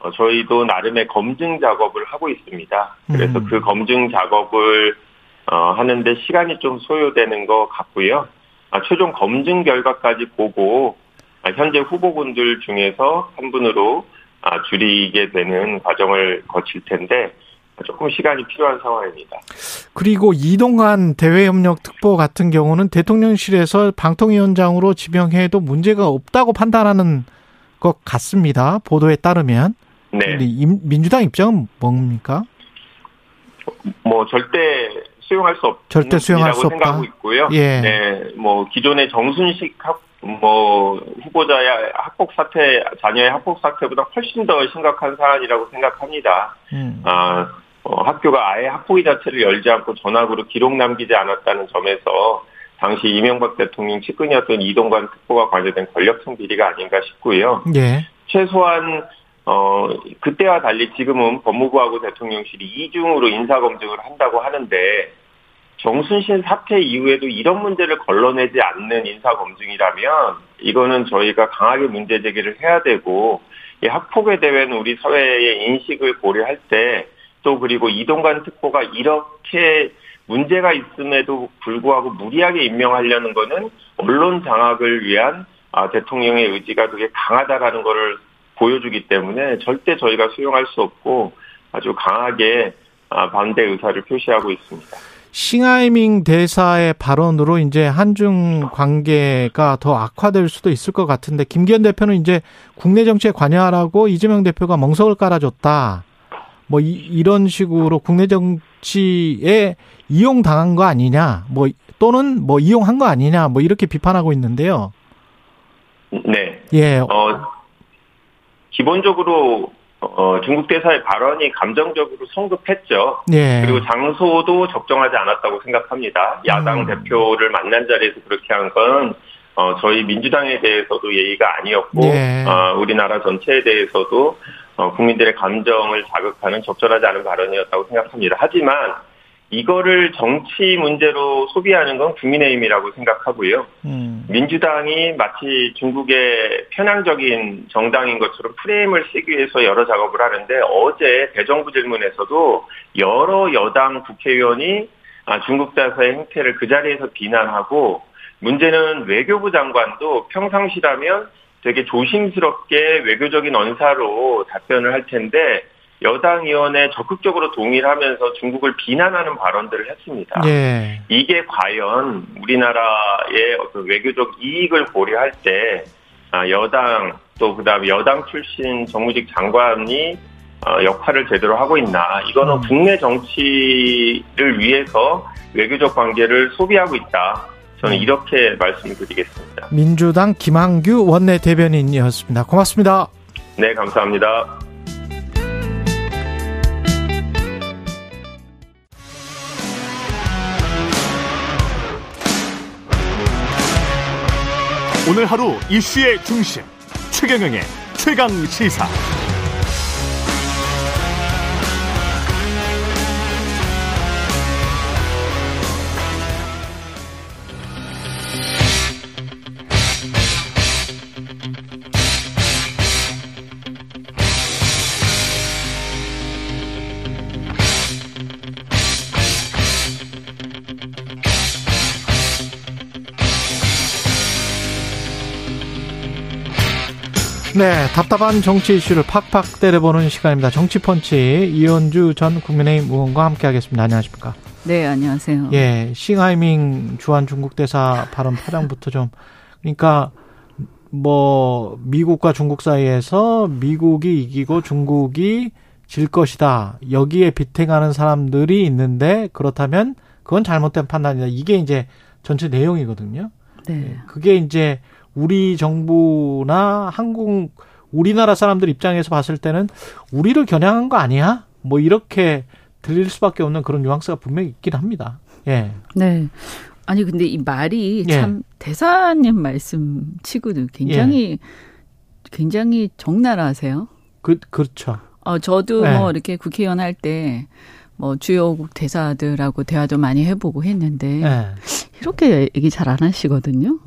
어, 저희도 나름의 검증 작업을 하고 있습니다. 그래서 음. 그 검증 작업을 어 하는데 시간이 좀 소요되는 것 같고요. 아, 최종 검증 결과까지 보고 아, 현재 후보군들 중에서 한 분으로 아, 줄이게 되는 과정을 거칠 텐데 조금 시간이 필요한 상황입니다. 그리고 이동관 대외협력 특보 같은 경우는 대통령실에서 방통위원장으로 지명해도 문제가 없다고 판단하는 것 같습니다. 보도에 따르면. 네. 민주당 입장은 뭡니까? 뭐 절대 수용할 수 없. 절대 수용할 수 없다. 생각하고 있고요. 예. 네, 뭐 기존의 정순식 학, 뭐 후보자의 학폭 사태, 자녀의 학폭 사태보다 훨씬 더 심각한 사안이라고 생각합니다. 음. 아 어, 학교가 아예 학폭위 자체를 열지 않고 전학으로 기록 남기지 않았다는 점에서 당시 이명박 대통령 측근이었던 이동관 특보가 관여된 권력성 비리가 아닌가 싶고요. 예. 최소한 어 그때와 달리 지금은 법무부하고 대통령실이 이중으로 인사 검증을 한다고 하는데 정순신 사태 이후에도 이런 문제를 걸러내지 않는 인사 검증이라면 이거는 저희가 강하게 문제 제기를 해야 되고 이 학폭에 대한 우리 사회의 인식을 고려할 때 또 그리고 이동관 특보가 이렇게 문제가 있음에도 불구하고 무리하게 임명하려는 거는 언론 장악을 위한 아, 대통령의 의지가 되게 강하다라는 것을 보여주기 때문에 절대 저희가 수용할 수 없고 아주 강하게 아, 반대 의사를 표시하고 있습니다. 싱하이밍 대사의 발언으로 이제 한중 관계가 더 악화될 수도 있을 것 같은데 김기현 대표는 이제 국내 정치에 관여하라고 이재명 대표가 멍석을 깔아줬다. 뭐 이, 런 식으로 국내 정치에 이용당한 거 아니냐, 뭐 또는 뭐 이용한 거 아니냐, 뭐 이렇게 비판하고 있는데요. 네. 예. 어, 기본적으로 어, 중국 대사의 발언이 감정적으로 성급했죠. 예. 그리고 장소도 적정하지 않았다고 생각합니다. 야당 음. 대표를 만난 자리에서 그렇게 한건 어, 저희 민주당에 대해서도 예의가 아니었고, 예. 어, 우리나라 전체에 대해서도 어, 국민들의 감정을 자극하는 적절하지 않은 발언이었다고 생각합니다. 하지만 이거를 정치 문제로 소비하는 건 국민의힘이라고 생각하고요. 음. 민주당이 마치 중국의 편향적인 정당인 것처럼 프레임을 쓰기 위해서 여러 작업을 하는데 어제 대정부 질문에서도 여러 여당 국회의원이 아, 중국 대사의 행태를 그 자리에서 비난하고 문제는 외교부 장관도 평상시라면 되게 조심스럽게 외교적인 언사로 답변을 할 텐데 여당 의원에 적극적으로 동의를 하면서 중국을 비난하는 발언들을 했습니다. 예. 이게 과연 우리나라의 어떤 외교적 이익을 고려할 때 아, 여당 또 그다음에 여당 출신 정무직 장관이 어, 역할을 제대로 하고 있나 이거는 음. 국내 정치를 위해서 외교적 관계를 소비하고 있다. 저는 네. 이렇게 말씀을 드리겠습니다. 민주당 김한규 원내 대변인이었습니다. 고맙습니다. 네, 감사합니다. 오늘 하루 이슈의 중심 최경영의 최강 시사. 네, 답답한 정치 이슈를 팍팍 때려보는 시간입니다. 정치펀치 이현주 전 국민의힘 의원과 함께하겠습니다. 안녕하십니까? 네, 안녕하세요. 예, 싱하이밍 주한 중국 대사 발언 파장부터 좀 그러니까 뭐 미국과 중국 사이에서 미국이 이기고 중국이 질 것이다. 여기에 비탱하는 사람들이 있는데 그렇다면 그건 잘못된 판단이다. 이게 이제 전체 내용이거든요. 네. 예, 그게 이제 우리 정부나 한국 우리나라 사람들 입장에서 봤을 때는 우리를 겨냥한 거 아니야? 뭐 이렇게 들릴 수밖에 없는 그런 뉘앙스가 분명히 있긴 합니다. 예. 네. 아니 근데 이 말이 예. 참 대사님 말씀 치고도 굉장히 예. 굉장히 적나라하세요. 그 그렇죠. 어 저도 예. 뭐 이렇게 국회의원 할 때 뭐 주요국 대사들하고 대화도 많이 해보고 했는데 예. 이렇게 얘기 잘 안 하시거든요.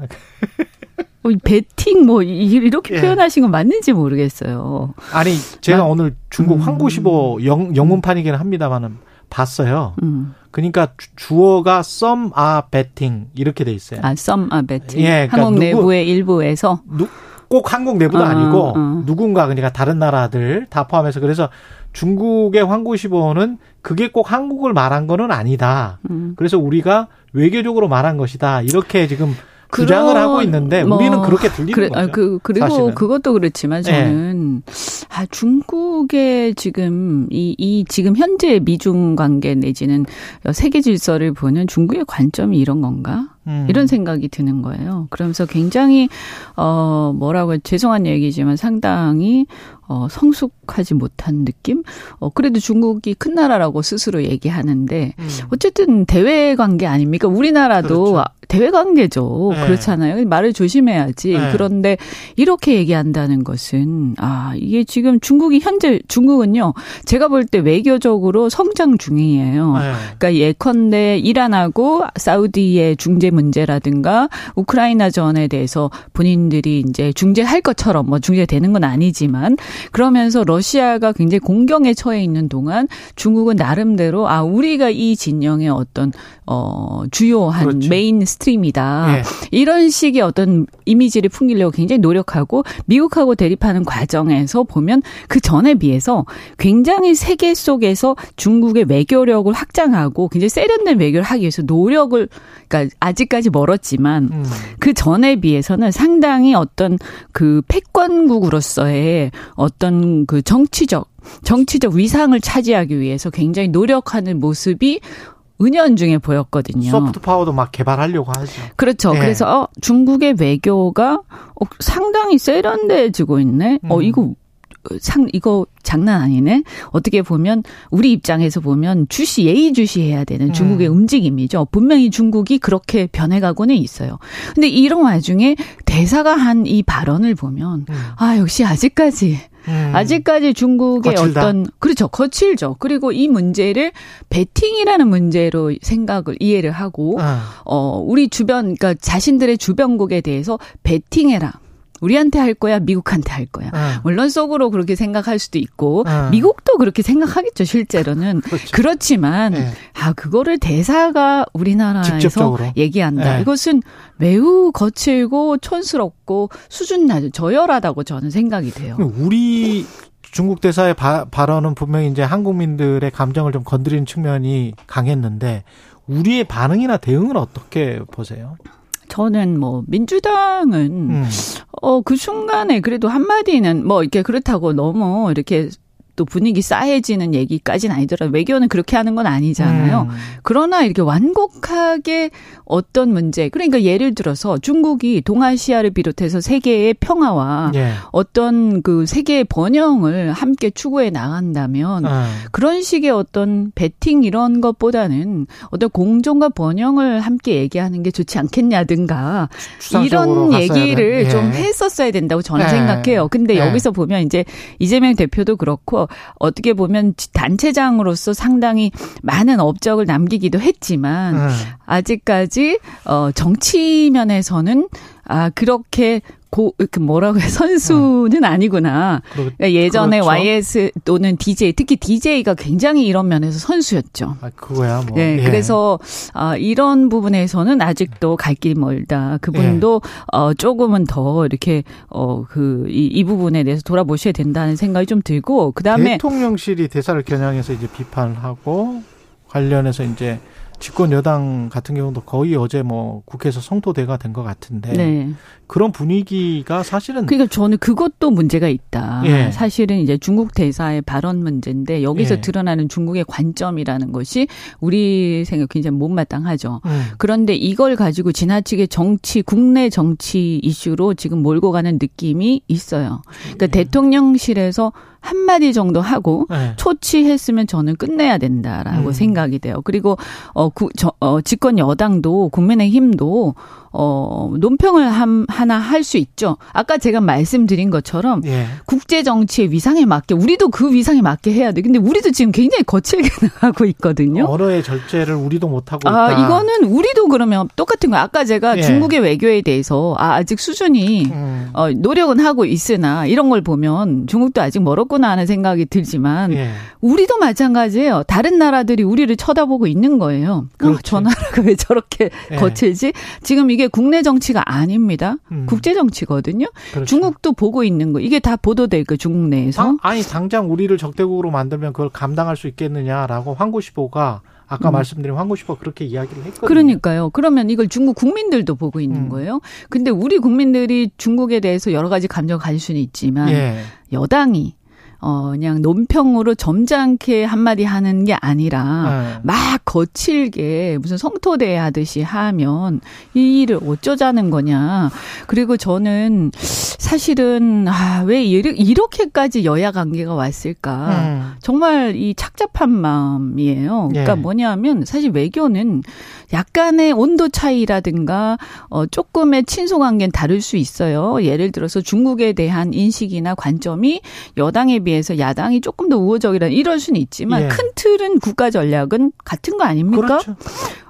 어, 배팅 뭐 이렇게 예. 표현하신 건 맞는지 모르겠어요. 아니 제가 나, 오늘 중국 음. 황구시보 영, 영문판이긴 합니다만은 봤어요. 음. 그러니까 주어가 some are betting 이렇게 돼 있어요. 아 some are betting. 예, 그러니까 한국 누구, 내부의 일부에서 누, 꼭 한국 내부도 어, 아니고 어. 누군가 그러니까 다른 나라들 다 포함해서 그래서 중국의 황구시보는 그게 꼭 한국을 말한 거는 아니다. 음. 그래서 우리가 외교적으로 말한 것이다. 이렇게 지금 주장을 하고 있는데 뭐, 우리는 그렇게 들리는 그래, 거죠. 그, 그리고 사실은. 그것도 그렇지만 저는 네. 아, 중국의 지금 이, 이 지금 현재 미중 관계 내지는 세계 질서를 보는 중국의 관점이 이런 건가? 음. 이런 생각이 드는 거예요. 그러면서 굉장히 어 뭐라고 죄송한 얘기지만 상당히 어 성숙하지 못한 느낌? 어 그래도 중국이 큰 나라라고 스스로 얘기하는데 음. 어쨌든 대외 관계 아닙니까? 우리나라도 그렇죠. 대외 관계죠. 네. 그렇잖아요. 말을 조심해야지. 네. 그런데 이렇게 얘기한다는 것은 아, 이게 지금 중국이 현재 중국은요. 제가 볼 때 외교적으로 성장 중이에요. 네. 그러니까 예컨대 이란하고 사우디의 중재 문제라든가 우크라이나 전에 대해서 본인들이 이제 중재할 것처럼 뭐 중재되는 건 아니지만 그러면서 러시아가 굉장히 공경에 처해 있는 동안 중국은 나름대로 아 우리가 이 진영의 어떤 어 주요한 그렇죠. mainstream이다. 예. 이런 식의 어떤 이미지를 풍기려고 굉장히 노력하고 미국하고 대립하는 과정에서 보면 그 전에 비해서 굉장히 세계 속에서 중국의 외교력을 확장하고 굉장히 세련된 외교를 하기 위해서 노력을 그러니까 아직까지 멀었지만 음. 그 전에 비해서는 상당히 어떤 그 패권국으로서의 어떤 그 정치적 정치적 위상을 차지하기 위해서 굉장히 노력하는 모습이 은연중에 보였거든요. 소프트 파워도 막 개발하려고 하죠. 그렇죠. 네. 그래서 어, 중국의 외교가 어, 상당히 세련돼지고 있네. 어, 음. 어 이거 상 이거 장난 아니네. 어떻게 보면 우리 입장에서 보면 주시 예의주시해야 되는 중국의 음. 움직임이죠. 분명히 중국이 그렇게 변해가고는 있어요. 근데 이런 와중에 대사가 한 이 발언을 보면 음. 아 역시 아직까지 음. 아직까지 중국의 거칠다. 어떤 그렇죠 거칠죠. 그리고 이 문제를 베팅이라는 문제로 생각을 이해를 하고 아. 어 우리 주변 그러니까 자신들의 주변국에 대해서 베팅해라. 우리한테 할 거야, 미국한테 할 거야. 어. 물론 속으로 그렇게 생각할 수도 있고 어. 미국도 그렇게 생각하겠죠, 실제로는. 그렇죠. 그렇지만 네. 아 그거를 대사가 우리나라에서 직접적으로. 얘기한다. 네. 이것은 매우 거칠고 촌스럽고 수준 낮은 저열하다고 저는 생각이 돼요. 우리 중국 대사의 바, 발언은 분명히 이제 한국민들의 감정을 좀 건드리는 측면이 강했는데 우리의 반응이나 대응은 어떻게 보세요? 저는 뭐 민주당은 음. 어그 순간에 그래도 한마디는 뭐 이렇게 그렇다고 너무 이렇게 또 분위기 싸해지는 얘기까지는 아니더라도 외교는 그렇게 하는 건 아니잖아요. 음. 그러나 이렇게 완곡하게 어떤 문제, 그러니까 예를 들어서 중국이 동아시아를 비롯해서 세계의 평화와 예. 어떤 그 세계의 번영을 함께 추구해 나간다면 음. 그런 식의 어떤 배팅 이런 것보다는 어떤 공존과 번영을 함께 얘기하는 게 좋지 않겠냐든가 이런 얘기를 좀 예. 했었어야 된다고 저는 예. 생각해요. 근데 예. 여기서 보면 이제 이재명 대표도 그렇고 어떻게 보면 단체장으로서 상당히 많은 업적을 남기기도 했지만 음. 아직까지 어 정치 면에서는 아 그렇게 고, 이렇게 뭐라고 해, 선수는 아니구나. 그러니까 예전에 그렇죠. YS 또는 DJ, 특히 DJ가 굉장히 이런 면에서 선수였죠. 아, 그거야, 뭐. 네, 예. 그래서, 아, 이런 부분에서는 아직도 갈 길이 멀다. 그분도, 예. 어, 조금은 더 이렇게, 어, 그, 이, 이 부분에 대해서 돌아보셔야 된다는 생각이 좀 들고, 그 다음에. 대통령실이 대사를 겨냥해서 이제 비판을 하고, 관련해서 이제 집권 여당 같은 경우도 거의 어제 뭐 국회에서 성토대가 된 것 같은데 네. 그런 분위기가 사실은 그러니까 저는 그것도 문제가 있다. 예. 사실은 이제 중국 대사의 발언 문제인데 여기서 예. 드러나는 중국의 관점이라는 것이 우리 생각 굉장히 못마땅하죠. 음. 그런데 이걸 가지고 지나치게 정치 국내 정치 이슈로 지금 몰고 가는 느낌이 있어요. 그러니까 예. 대통령실에서 한마디 정도 하고 네. 초치했으면 저는 끝내야 된다라고 음. 생각이 돼요. 그리고 어, 구, 저, 어 집권 여당도 국민의힘도 어, 논평을 함, 하나 할 수 있죠. 아까 제가 말씀드린 것처럼 예. 국제 정치의 위상에 맞게 우리도 그 위상에 맞게 해야 돼. 근데 우리도 지금 굉장히 거칠게 나가고 있거든요. 언어의 절제를 우리도 못 하고 아, 있다. 이거는 우리도 그러면 똑같은 거. 아까 제가 예. 중국의 외교에 대해서 아, 아직 수준이 음. 어, 노력은 하고 있으나 이런 걸 보면 중국도 아직 멀었구나 하는 생각이 들지만 예. 우리도 마찬가지예요. 다른 나라들이 우리를 쳐다보고 있는 거예요. 어, 저 나라가 왜 저렇게 예. 거칠지? 지금 이게 국내 정치가 아닙니다. 음. 국제 정치거든요. 그렇죠. 중국도 보고 있는 거. 이게 다 보도될 거 중국 내에서. 아, 니 당장 우리를 적대국으로 만들면 그걸 감당할 수 있겠느냐라고 황구시보가 아까 음. 말씀드린 황구시보 그렇게 이야기를 했거든요. 그러니까요. 그러면 이걸 중국 국민들도 보고 있는 음. 거예요. 근데 우리 국민들이 중국에 대해서 여러 가지 감정을 가질 수는 있지만 예. 여당이 어, 그냥 논평으로 점잖게 한마디 하는 게 아니라 네. 막 거칠게 무슨 성토대 하듯이 하면 이 일을 어쩌자는 거냐. 그리고 저는 사실은, 아, 왜 이렇게까지 여야 관계가 왔을까. 음. 정말 이 착잡한 마음이에요. 그러니까 예. 뭐냐면 사실 외교는 약간의 온도 차이라든가 어 조금의 친소 관계는 다를 수 있어요. 예를 들어서 중국에 대한 인식이나 관점이 여당에 비해서 야당이 조금 더 우호적이라 이럴 수는 있지만 예. 큰 틀은 국가 전략은 같은 거 아닙니까? 그렇죠.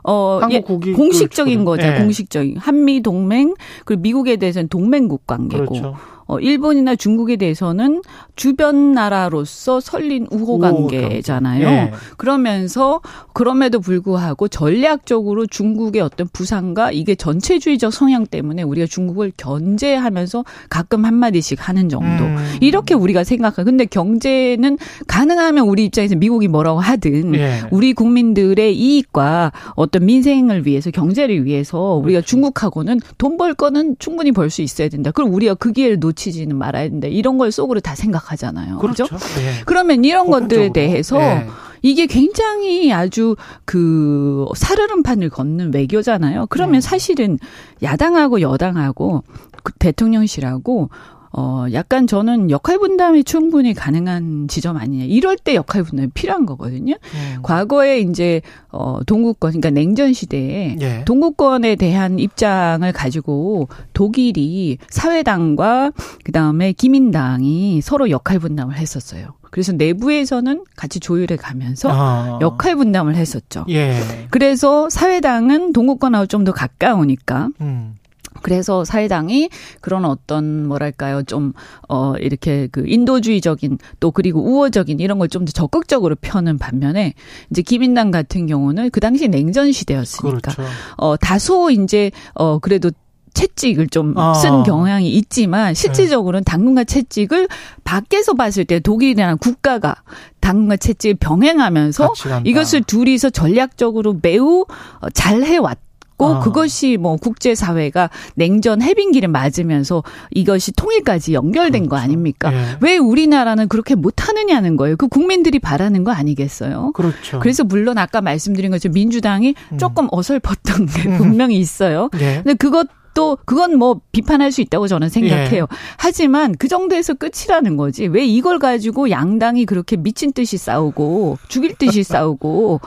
어, 예, 공식적인 거죠. 예. 공식적인 한미 동맹 그리고 미국에 대해서는 동맹국 관계고. 그렇죠. 어, 일본이나 중국에 대해서는 주변 나라로서 설린 우호 관계잖아요. 네. 그러면서 그럼에도 불구하고 전략적으로 중국의 어떤 부상과 이게 전체주의적 성향 때문에 우리가 중국을 견제하면서 가끔 한마디씩 하는 정도. 음. 이렇게 우리가 생각하. 근데 경제는 가능하면 우리 입장에서 미국이 뭐라고 하든 네. 우리 국민들의 이익과 어떤 민생을 위해서 경제를 위해서 우리가 그렇죠. 중국하고는 돈 벌 거는 충분히 벌 수 있어야 된다. 그럼 우리가 그 기회를 놓치 놓치지는 말아야 된다. 이런 걸 속으로 다 생각하잖아요. 그렇죠. 그렇죠? 네. 그러면 이런 것들에 대해서 네. 이게 굉장히 아주 그 살얼음판을 걷는 외교잖아요. 그러면 네. 사실은 야당하고 여당하고 그 대통령실하고 어, 약간 저는 역할 분담이 충분히 가능한 지점 아니냐. 이럴 때 역할 분담이 필요한 거거든요. 음. 과거에 이제, 어, 동구권, 그러니까 냉전 시대에 예. 동구권에 대한 입장을 가지고 독일이 사회당과 그 다음에 기민당이 서로 역할 분담을 했었어요. 그래서 내부에서는 같이 조율해 가면서 아. 역할 분담을 했었죠. 예. 그래서 사회당은 동구권하고 좀 더 가까우니까 음. 그래서 사회당이 그런 어떤 뭐랄까요 좀 어 이렇게 그 인도주의적인 또 그리고 우호적인 이런 걸 좀 더 적극적으로 펴는 반면에 이제 기민당 같은 경우는 그 당시 냉전 시대였으니까 그렇죠. 어 다소 이제 어 그래도 채찍을 좀쓴 아. 경향이 있지만 실질적으로는 당근과 채찍을 밖에서 봤을 때 독일이라는 국가가 당근과 채찍을 병행하면서 이것을 둘이서 전략적으로 매우 잘 해왔. 있고 아. 그것이 뭐 국제 사회가 냉전 해빙기를 맞으면서 이것이 통일까지 연결된 그렇죠. 거 아닙니까? 예. 왜 우리나라는 그렇게 못 하느냐는 거예요. 그 국민들이 바라는 거 아니겠어요? 그렇죠. 그래서 물론 아까 말씀드린 것처럼 민주당이 음. 조금 어설펐던 게 음. 분명히 있어요. 예. 근데 그것 또 그건 뭐 비판할 수 있다고 저는 생각해요. 예. 하지만 그 정도에서 끝이라는 거지. 왜 이걸 가지고 양당이 그렇게 미친 듯이 싸우고 죽일 듯이 싸우고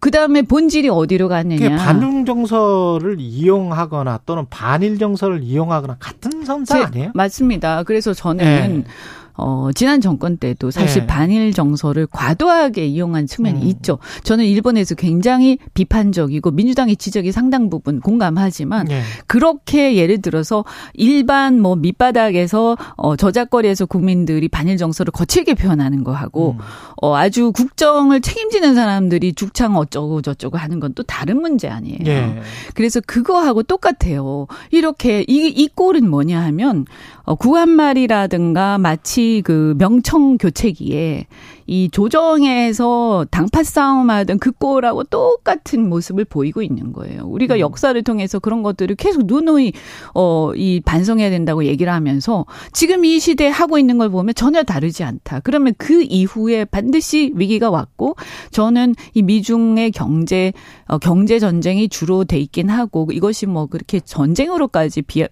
그 다음에 본질이 어디로 갔느냐. 반중 정서를 이용하거나 또는 반일 정서를 이용하거나 같은 선사 아니에요? 맞습니다. 그래서 저는 네. 어, 지난 정권 때도 사실 네. 반일 정서를 과도하게 이용한 측면이 음. 있죠. 저는 일본에서 굉장히 비판적이고 민주당의 지적이 상당 부분 공감하지만 네. 그렇게 예를 들어서 일반 뭐 밑바닥에서 어, 저작거리에서 국민들이 반일 정서를 거칠게 표현하는 거 하고 음. 어, 아주 국정을 책임지는 사람들이 죽창 어쩌고 저쩌고 하는 건 또 다른 문제 아니에요. 네. 그래서 그거하고 똑같아요. 이렇게 이, 이 꼴은 뭐냐 하면 어, 구한말이라든가 마치 그 명청 교체기에 이 조정에서 당파 싸움하던 그 꼴하고 똑같은 모습을 보이고 있는 거예요. 우리가 음. 역사를 통해서 그런 것들을 계속 누누이 어 이 반성해야 된다고 얘기를 하면서 지금 이 시대에 하고 있는 걸 보면 전혀 다르지 않다. 그러면 그 이후에 반드시 위기가 왔고 저는 이 미중의 경제 어 경제 전쟁이 주로 돼 있긴 하고 이것이 뭐 그렇게 전쟁으로까지 비어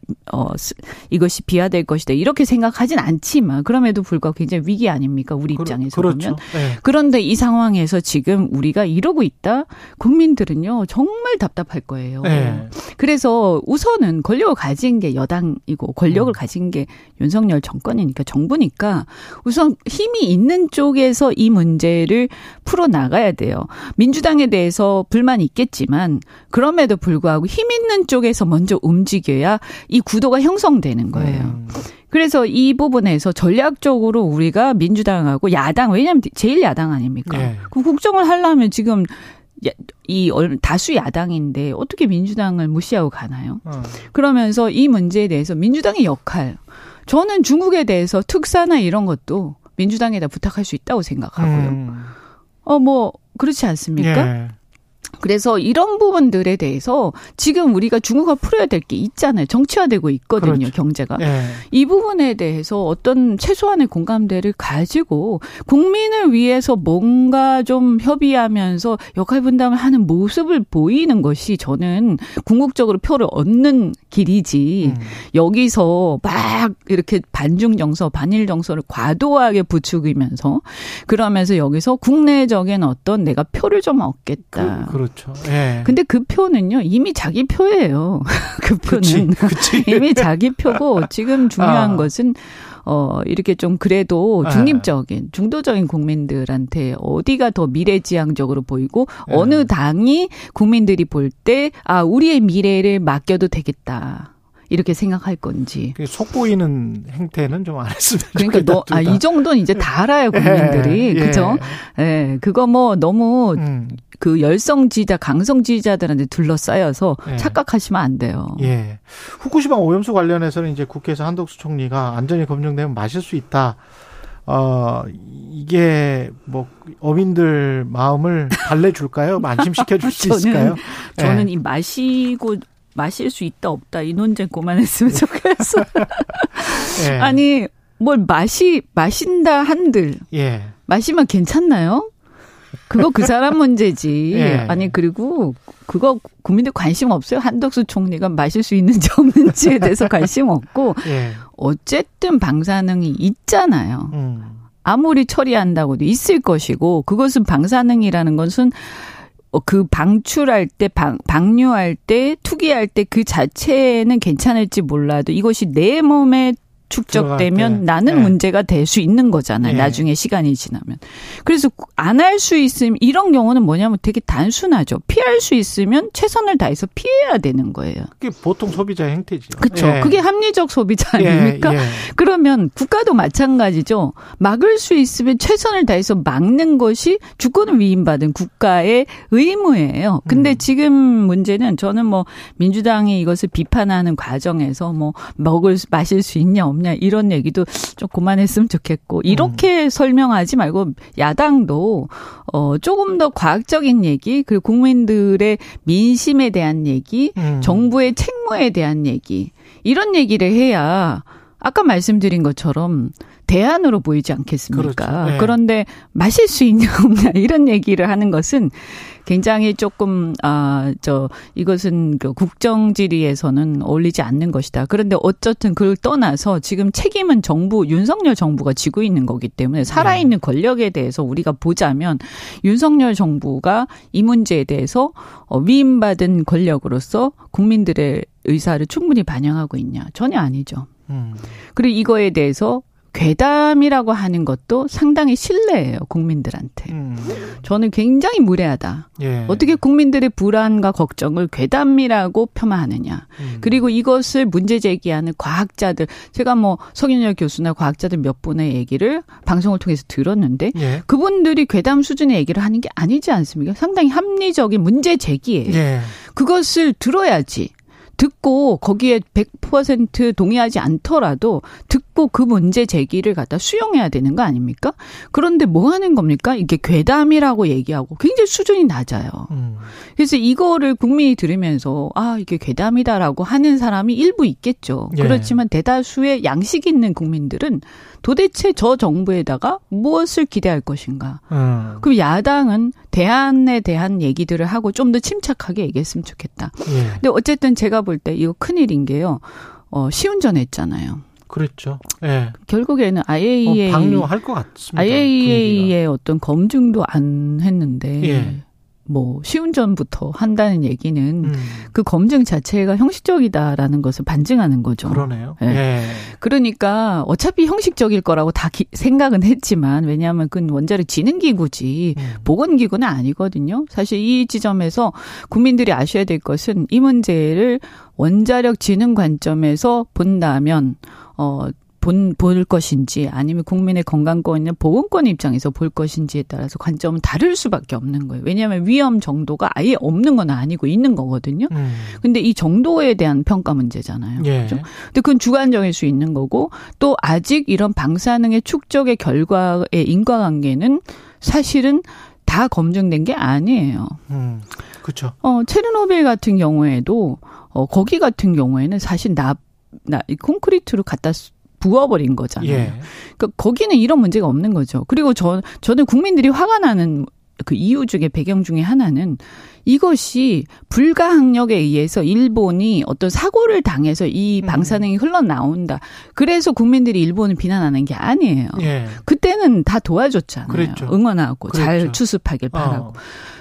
이것이 비하될 것이다. 이렇게 생각하진 않지만 그럼에도 불구하고 굉장히 위기 아닙니까? 우리 입장에서 그렇죠. 보면. 네. 그런데 이 상황에서 지금 우리가 이러고 있다? 국민들은요. 정말 답답할 거예요. 네. 그래서 우선은 권력을 가진 게 여당이고 권력을 음. 가진 게 윤석열 정권이니까 정부니까 우선 힘이 있는 쪽에서 이 문제를 풀어 나가야 돼요. 민주당에 대해서 불만이 있겠지만 그럼에도 불구하고 힘 있는 쪽에서 먼저 움직여야 이 구도가 형성되는 거예요. 음. 그래서 이 부분에서 전략적으로 우리가 민주당하고 야당 왜냐하면 제일 야당 아닙니까? 네. 그 국정을 하려면 지금 이 다수 야당인데 어떻게 민주당을 무시하고 가나요? 어. 그러면서 이 문제에 대해서 민주당의 역할 저는 중국에 대해서 특사나 이런 것도 민주당에다 부탁할 수 있다고 생각하고요. 음. 어뭐 그렇지 않습니까? 예. 그래서 이런 부분들에 대해서 지금 우리가 중국어 풀어야 될 게 있잖아요. 정치화되고 있거든요, 그렇죠. 경제가. 네. 이 부분에 대해서 어떤 최소한의 공감대를 가지고 국민을 위해서 뭔가 좀 협의하면서 역할 분담을 하는 모습을 보이는 것이 저는 궁극적으로 표를 얻는 길이지 음. 여기서 막 이렇게 반중 정서, 반일 정서를 과도하게 부추기면서 그러면서 여기서 국내적인 어떤 내가 표를 좀 얻겠다. 그, 그렇죠. 예. 근데 그 표는요 이미 자기 표예요. 그 표는 그치, 그치. 이미 자기 표고 지금 중요한 아. 것은 어, 이렇게 좀 그래도 네. 중립적인, 중도적인 국민들한테 어디가 더 미래지향적으로 보이고 네. 어느 당이 국민들이 볼 때, 아, 우리의 미래를 맡겨도 되겠다. 이렇게 생각할 건지. 속보이는 행태는 좀 안 했으면 그러니까 너, 아, 이 정도는 이제 다 알아요, 국민들이. 예, 그죠? 예. 예. 그거 뭐 너무 음. 그 열성지자, 강성지자들한테 둘러싸여서 예. 착각하시면 안 돼요. 예. 후쿠시마 오염수 관련해서는 이제 국회에서 한덕수 총리가 안전이 검증되면 마실 수 있다. 어, 이게 뭐 어민들 마음을 달래줄까요? 안심시켜 줄 수 있을까요? 저는 예. 이 마시고 마실 수 있다 없다 이 논쟁 그만했으면 좋겠어. 예. 아니 뭘 마시 마신다 한들 예. 마시면 괜찮나요? 그거 그 사람 문제지. 예. 아니 그리고 그거 국민들 관심 없어요. 한덕수 총리가 마실 수 있는지 없는지에 대해서 관심 없고 예. 어쨌든 방사능이 있잖아요. 음. 아무리 처리한다고도 있을 것이고 그것은 방사능이라는 것은 어, 그 방출할 때, 방, 방류할 때, 투기할 때 그 자체는 괜찮을지 몰라도 이것이 내 몸에 축적되면 나는 네. 문제가 될 수 있는 거잖아요. 네. 나중에 시간이 지나면. 그래서 안 할 수 있으면 이런 경우는 뭐냐면 되게 단순하죠. 피할 수 있으면 최선을 다해서 피해야 되는 거예요. 그게 보통 소비자 행태죠. 그렇죠. 예. 그게 합리적 소비자 예, 아닙니까? 예, 예. 그러면 국가도 마찬가지죠. 막을 수 있으면 최선을 다해서 막는 것이 주권을 위임받은 국가의 의무예요. 근데 음. 지금 문제는 저는 뭐 민주당이 이것을 비판하는 과정에서 뭐 먹을 마실 수 있냐 없냐 이런 얘기도 좀 그만했으면 좋겠고 이렇게 음. 설명하지 말고 야당도 어 조금 더 과학적인 얘기 그리고 국민들의 민심에 대한 얘기, 음. 정부의 책무에 대한 얘기 이런 얘기를 해야 아까 말씀드린 것처럼 대안으로 보이지 않겠습니까? 그렇죠. 네. 그런데 마실 수 있냐 없냐 이런 얘기를 하는 것은 굉장히 조금 아저 이것은 그 국정 지리에서는 어울리지 않는 것이다. 그런데 어쨌든 그걸 떠나서 지금 책임은 정부 윤석열 정부가 지고 있는 거기 때문에 살아 있는 네. 권력에 대해서 우리가 보자면 윤석열 정부가 이 문제에 대해서 어, 위임받은 권력으로서 국민들의 의사를 충분히 반영하고 있냐? 전혀 아니죠. 음. 그리고 이거에 대해서 괴담이라고 하는 것도 상당히 신뢰예요 국민들한테. 음. 저는 굉장히 무례하다. 예. 어떻게 국민들의 불안과 걱정을 괴담이라고 폄하하느냐. 음. 그리고 이것을 문제 제기하는 과학자들 제가 뭐 석윤열 교수나 과학자들 몇 분의 얘기를 방송을 통해서 들었는데 예. 그분들이 괴담 수준의 얘기를 하는 게 아니지 않습니까? 상당히 합리적인 문제 제기예요. 예. 그것을 들어야지. 듣고 거기에 100% 동의하지 않더라도 듣고 그 문제 제기를 갖다 수용해야 되는 거 아닙니까? 그런데 뭐 하는 겁니까? 이게 괴담이라고 얘기하고 굉장히 수준이 낮아요. 음. 그래서 이거를 국민이 들으면서 아, 이게 괴담이다라고 하는 사람이 일부 있겠죠. 예. 그렇지만 대다수의 양식 있는 국민들은 도대체 저 정부에다가 무엇을 기대할 것인가? 음. 그럼 야당은 대안에 대한 얘기들을 하고 좀 더 침착하게 얘기했으면 좋겠다. 예. 근데 어쨌든 제가 볼 때 이거 큰일인 게요. 어, 시운전했잖아요. 그랬죠. 예. 결국에는 IAEA 어, 방류할 것 같습니다. IAEA의 어떤 검증도 안 했는데 예. 뭐 시운전부터 한다는 얘기는 음. 그 검증 자체가 형식적이다라는 것을 반증하는 거죠. 그러네요. 네. 예. 그러니까 어차피 형식적일 거라고 다 기, 생각은 했지만 왜냐하면 그건 원자력 진흥기구지 음. 보건기구는 아니거든요. 사실 이 지점에서 국민들이 아셔야 될 것은 이 문제를 원자력 진흥 관점에서 본다면 어 본, 볼 것인지 아니면 국민의 건강권이나 보건권 입장에서 볼 것인지에 따라서 관점은 다를 수밖에 없는 거예요. 왜냐하면 위험 정도가 아예 없는 건 아니고 있는 거거든요. 음. 근데 이 정도에 대한 평가 문제잖아요. 예. 그렇죠? 근데 그건 주관적일 수 있는 거고 또 아직 이런 방사능의 축적의 결과의 인과관계는 사실은 다 검증된 게 아니에요. 음, 그렇죠. 어, 체르노빌 같은 경우에도 어, 거기 같은 경우에는 사실 나, 나, 콘크리트로 갖다 부어버린 거잖아요. 예. 그러니까 거기는 이런 문제가 없는 거죠. 그리고 저 저는 국민들이 화가 나는 그 이유 중에 배경 중에 하나는 이것이 불가항력에 의해서 일본이 어떤 사고를 당해서 이 음. 방사능이 흘러나온다. 그래서 국민들이 일본을 비난하는 게 아니에요. 예. 그때는 다 도와줬잖아요. 그랬죠. 응원하고 그랬죠. 잘 추습하길 바라고. 어.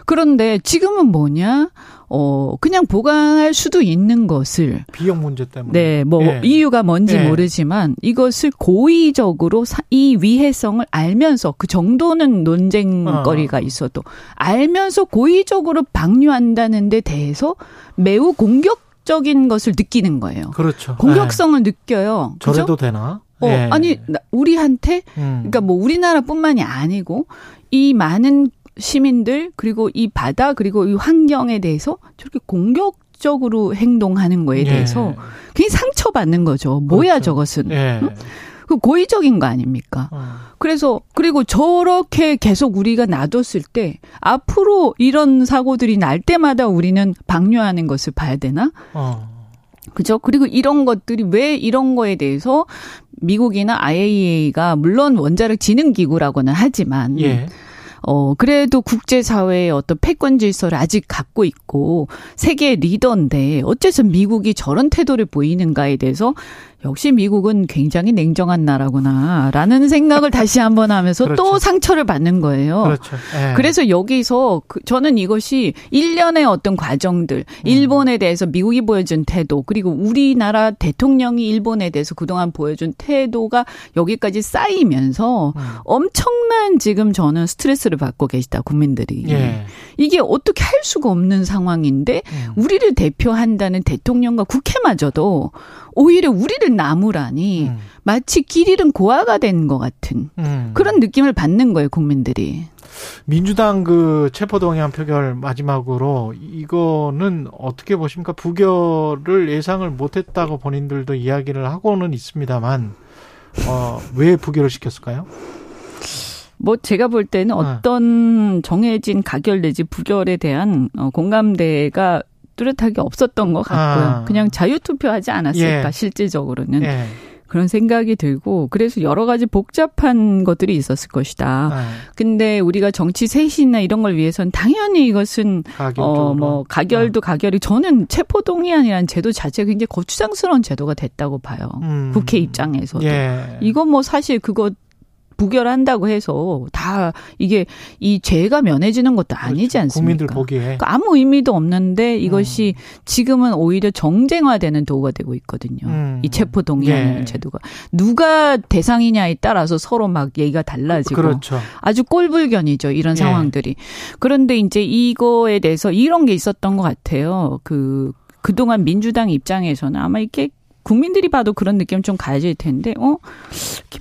그런데 지금은 뭐냐? 어, 그냥 보강할 수도 있는 것을. 비용 문제 때문에. 네, 뭐, 예. 이유가 뭔지 예. 모르지만 이것을 고의적으로 이 위해성을 알면서 그 정도는 논쟁거리가 어. 있어도 알면서 고의적으로 방 류한다는 데 대해서 매우 공격적인 것을 느끼는 거예요. 그렇죠. 공격성을 예. 느껴요. 저래도 되나? 어, 예. 아니, 우리한테, 음. 그러니까 뭐 우리나라뿐만이 아니고 이 많은 시민들 그리고 이 바다 그리고 이 환경에 대해서 저렇게 공격적으로 행동하는 거에 예. 대해서 예. 굉장히 상처받는 거죠. 뭐야 그렇죠. 저것은. 예. 응? 그 고의적인 거 아닙니까? 어. 그래서 그리고 저렇게 계속 우리가 놔뒀을 때 앞으로 이런 사고들이 날 때마다 우리는 방류하는 것을 봐야 되나? 어. 그죠? 그리고 이런 것들이 왜 이런 거에 대해서 미국이나 IAEA가 물론 원자력 진흥 기구라고는 하지만 예. 어, 그래도 국제사회의 어떤 패권 질서를 아직 갖고 있고 세계 리더인데 어째서 미국이 저런 태도를 보이는가에 대해서 역시 미국은 굉장히 냉정한 나라구나라는 생각을 다시 한번 하면서 그렇죠. 또 상처를 받는 거예요. 그렇죠. 예. 그래서 여기서 그 저는 이것이 일련의 어떤 과정들, 음. 일본에 대해서 미국이 보여준 태도, 그리고 우리나라 대통령이 일본에 대해서 그동안 보여준 태도가 여기까지 쌓이면서 음. 엄청난 지금 저는 스트레스를 받고 계시다 국민들이. 예. 이게 어떻게 할 수가 없는 상황인데 음. 우리를 대표한다는 대통령과 국회마저도 오히려 우리를 나무라니 음. 마치 길 잃은 고아가 된 것 같은 음. 그런 느낌을 받는 거예요 국민들이. 민주당 그 체포동의안 표결 마지막으로 이거는 어떻게 보십니까? 부결을 예상을 못했다고 본인들도 이야기를 하고는 있습니다만 어, 왜 부결을 시켰을까요? 뭐 제가 볼 때는 네. 어떤 정해진 가결 내지 부결에 대한 어, 공감대가 뚜렷하게 없었던 것 같고요. 아. 그냥 자유투표하지 않았을까 예. 실질적으로는. 예. 그런 생각이 들고 그래서 여러 가지 복잡한 것들이 있었을 것이다. 네. 근데 우리가 정치 쇄신이나 이런 걸 위해서는 당연히 이것은 어 뭐 가결도 네. 가결이 저는 체포 동의안이라는 제도 자체가 굉장히 거추장스러운 제도가 됐다고 봐요. 음. 국회 입장에서도. 예. 이건 뭐 사실 그거 부결한다고 해서 다 이게 이 죄가 면해지는 것도 그렇죠. 아니지 않습니까? 국민들 보기에 그러니까 아무 의미도 없는데 이것이 음. 지금은 오히려 정쟁화되는 도구가 되고 있거든요. 음. 이 체포 동의하는 예. 제도가 누가 대상이냐에 따라서 서로 막 얘기가 달라지고 그렇죠. 아주 꼴불견이죠 이런 예. 상황들이. 그런데 이제 이거에 대해서 이런 게 있었던 것 같아요. 그 그동안 민주당 입장에서는 아마 이렇게 국민들이 봐도 그런 느낌 좀 가질 텐데, 어?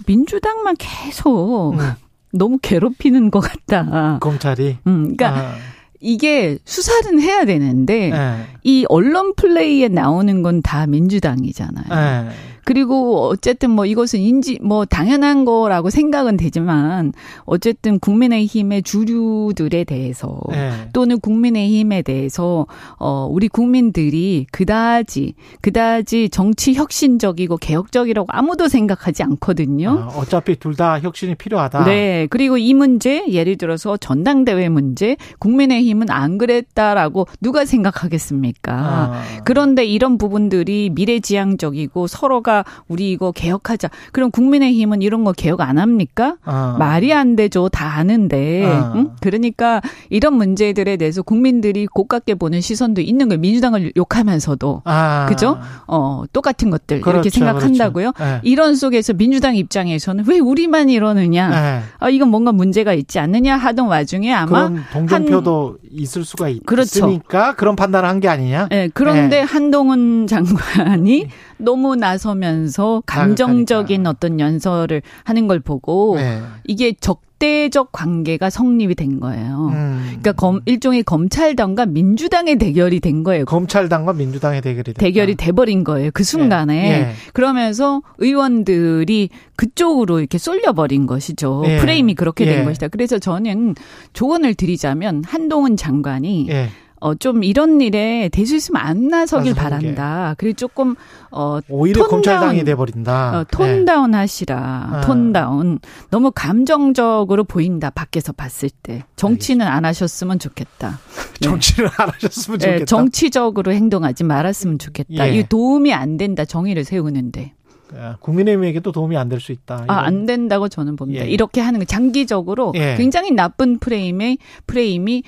민주당만 계속 음. 너무 괴롭히는 것 같다. 검찰이? 음, 그러니까 아. 이게 수사는 해야 되는데, 네. 이 언론 플레이에 나오는 건 다 민주당이잖아요. 네. 그리고 어쨌든 뭐 이것은 인지 뭐 당연한 거라고 생각은 되지만 어쨌든 국민의힘의 주류들에 대해서 네. 또는 국민의힘에 대해서 어 우리 국민들이 그다지 그다지 정치 혁신적이고 개혁적이라고 아무도 생각하지 않거든요. 아, 어차피 둘 다 혁신이 필요하다. 네. 그리고 이 문제 예를 들어서 전당대회 문제 국민의힘은 안 그랬다라고 누가 생각하겠습니까? 아. 그런데 이런 부분들이 미래지향적이고 서로가 우리가 우리 이거 개혁하자. 그럼 국민의힘은 이런 거 개혁 안 합니까? 아. 말이 안 되죠. 다 아는데. 아. 응? 그러니까 이런 문제들에 대해서 국민들이 고깝게 보는 시선도 있는 거예요. 민주당을 욕하면서도. 아. 그죠? 어, 똑같은 것들 그렇죠, 이렇게 생각한다고요. 그렇죠. 네. 이런 속에서 민주당 입장에서는 왜 우리만 이러느냐? 네. 아, 이건 뭔가 문제가 있지 않느냐 하던 와중에 아마 동정표도 한, 있을 수가 있, 그렇죠. 으니까 그런 판단을 한 게 아니냐? 네, 그런데 네. 한동훈 장관이 너무 나서면서 감정적인 어떤 연설을 하는 걸 보고 네. 이게 적대적 관계가 성립이 된 거예요. 음. 그러니까 검, 일종의 검찰당과 민주당의 대결이 된 거예요. 검찰당과 민주당의 대결이 됐다. 대결이 돼버린 거예요. 그 순간에 네. 네. 그러면서 의원들이 그쪽으로 이렇게 쏠려버린 것이죠. 네. 프레임이 그렇게 된 예. 것이다. 그래서 저는 조언을 드리자면 한동훈 장관이 예. 어, 좀 이런 일에 대수 있으면 안 나서길 바란다. 그리고 조금, 어, 오히려 검찰당이 돼 버린다. 어, 톤다운 네. 하시라. 아. 톤다운. 너무 감정적으로 보인다. 밖에서 봤을 때. 정치는 알겠습니다. 안 하셨으면 좋겠다. 네. 정치를 안 하셨으면 좋겠다. 네, 정치적으로 행동하지 말았으면 좋겠다. 예. 이 도움이 안 된다. 정의를 세우는데. 예, 국민의힘에게도 도움이 안 될 수 있다. 아, 안 된다고 저는 봅니다. 예. 이렇게 하는 거 장기적으로 예. 굉장히 나쁜 프레임의 프레임이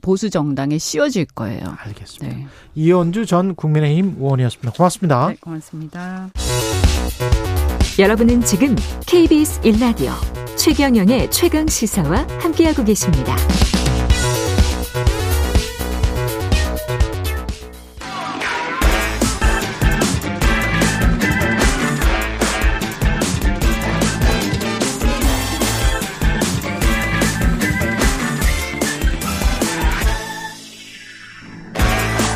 보수 정당에 씌워질 거예요. 알겠습니다. 네. 이현주 전 국민의힘 의원이었습니다. 고맙습니다. 네, 고맙습니다. 여러분은 지금 KBS 1라디오 최경영의 최강 시사와 함께하고 계십니다.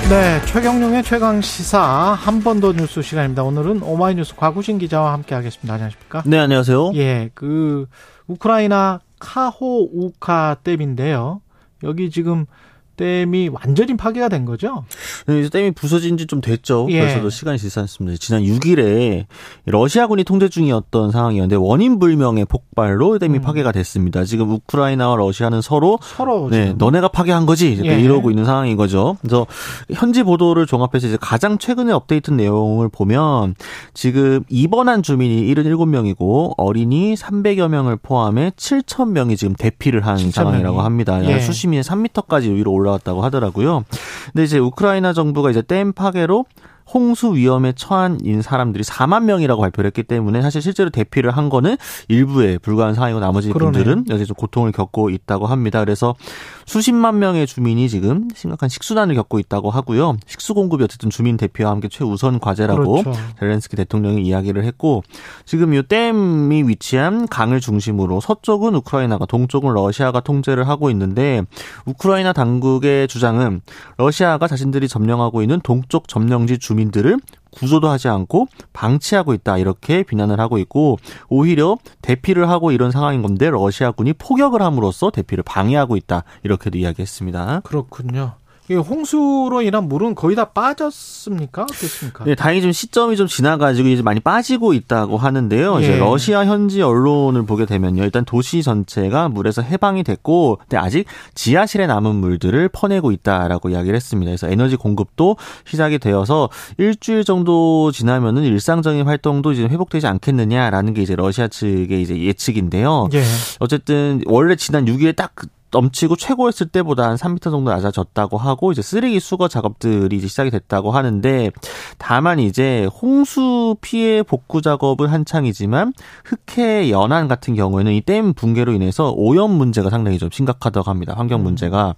네, 최경룡의 최강 시사 한 번 더 뉴스 시간입니다. 오늘은 오마이뉴스 과구신 기자와 함께 하겠습니다. 안녕하십니까? 네, 안녕하세요. 예, 그 우크라이나 카호우카 댐인데요. 여기 지금 댐이 완전히 파괴가 된 거죠? 네, 댐이 부서진 지 좀 됐죠. 예. 벌써도 시간이 지났습니다. 지난 6일에 러시아군이 통제 중이었던 상황이었는데 원인 불명의 폭발로 댐이 음. 파괴가 됐습니다. 지금 우크라이나와 러시아는 서로 서로 네, 너네가 파괴한 거지 예. 이러고 있는 상황인 거죠. 그래서 현지 보도를 종합해서 이제 가장 최근에 업데이트 내용을 보면 지금 입원한 주민이 77명이고 어린이 300여 명을 포함해 7천 명이 지금 대피를 한 상황이라고 합니다. 예. 수심이 3m까지 위로 올라 올라왔다고 하더라고요. 근데 이제 우크라이나 정부가 이제 댐 파괴로 홍수 위험에 처한 인 사람들이 4만 명이라고 발표를 했기 때문에 사실 실제로 대피를 한 거는 일부에 불과한 상황이고 나머지 그러네. 분들은 여전히 좀 고통을 겪고 있다고 합니다. 그래서 수십만 명의 주민이 지금 심각한 식수난을 겪고 있다고 하고요. 식수 공급이 어쨌든 주민 대피와 함께 최우선 과제라고 그렇죠. 젤렌스키 대통령이 이야기를 했고 지금 이 댐이 위치한 강을 중심으로 서쪽은 우크라이나가 동쪽은 러시아가 통제를 하고 있는데 우크라이나 당국의 주장은 러시아가 자신들이 점령하고 있는 동쪽 점령지 주민 주민들을 구조도 하지 않고 방치하고 있다 이렇게 비난을 하고 있고 오히려 대피를 하고 이런 상황인 건데 러시아군이 포격을 함으로써 대피를 방해하고 있다 이렇게도 이야기했습니다. 그렇군요. 홍수로 인한 물은 거의 다 빠졌습니까? 어떻습니까? 네, 다행히 좀 시점이 좀 지나가지고 이제 많이 빠지고 있다고 하는데요. 예. 이제 러시아 현지 언론을 보게 되면요, 일단 도시 전체가 물에서 해방이 됐고, 근데 아직 지하실에 남은 물들을 퍼내고 있다라고 이야기를 했습니다. 그래서 에너지 공급도 시작이 되어서 일주일 정도 지나면은 일상적인 활동도 이제 회복되지 않겠느냐라는 게 이제 러시아 측의 이제 예측인데요. 예. 어쨌든 원래 지난 6일에 딱 넘치고 최고였을 때보다 한 3m 정도 낮아졌다고 하고 이제 쓰레기 수거 작업들이 이제 시작이 됐다고 하는데 다만 이제 홍수 피해 복구 작업은 한창이지만 흑해 연안 같은 경우에는 이 댐 붕괴로 인해서 오염 문제가 상당히 좀 심각하다고 합니다. 환경 문제가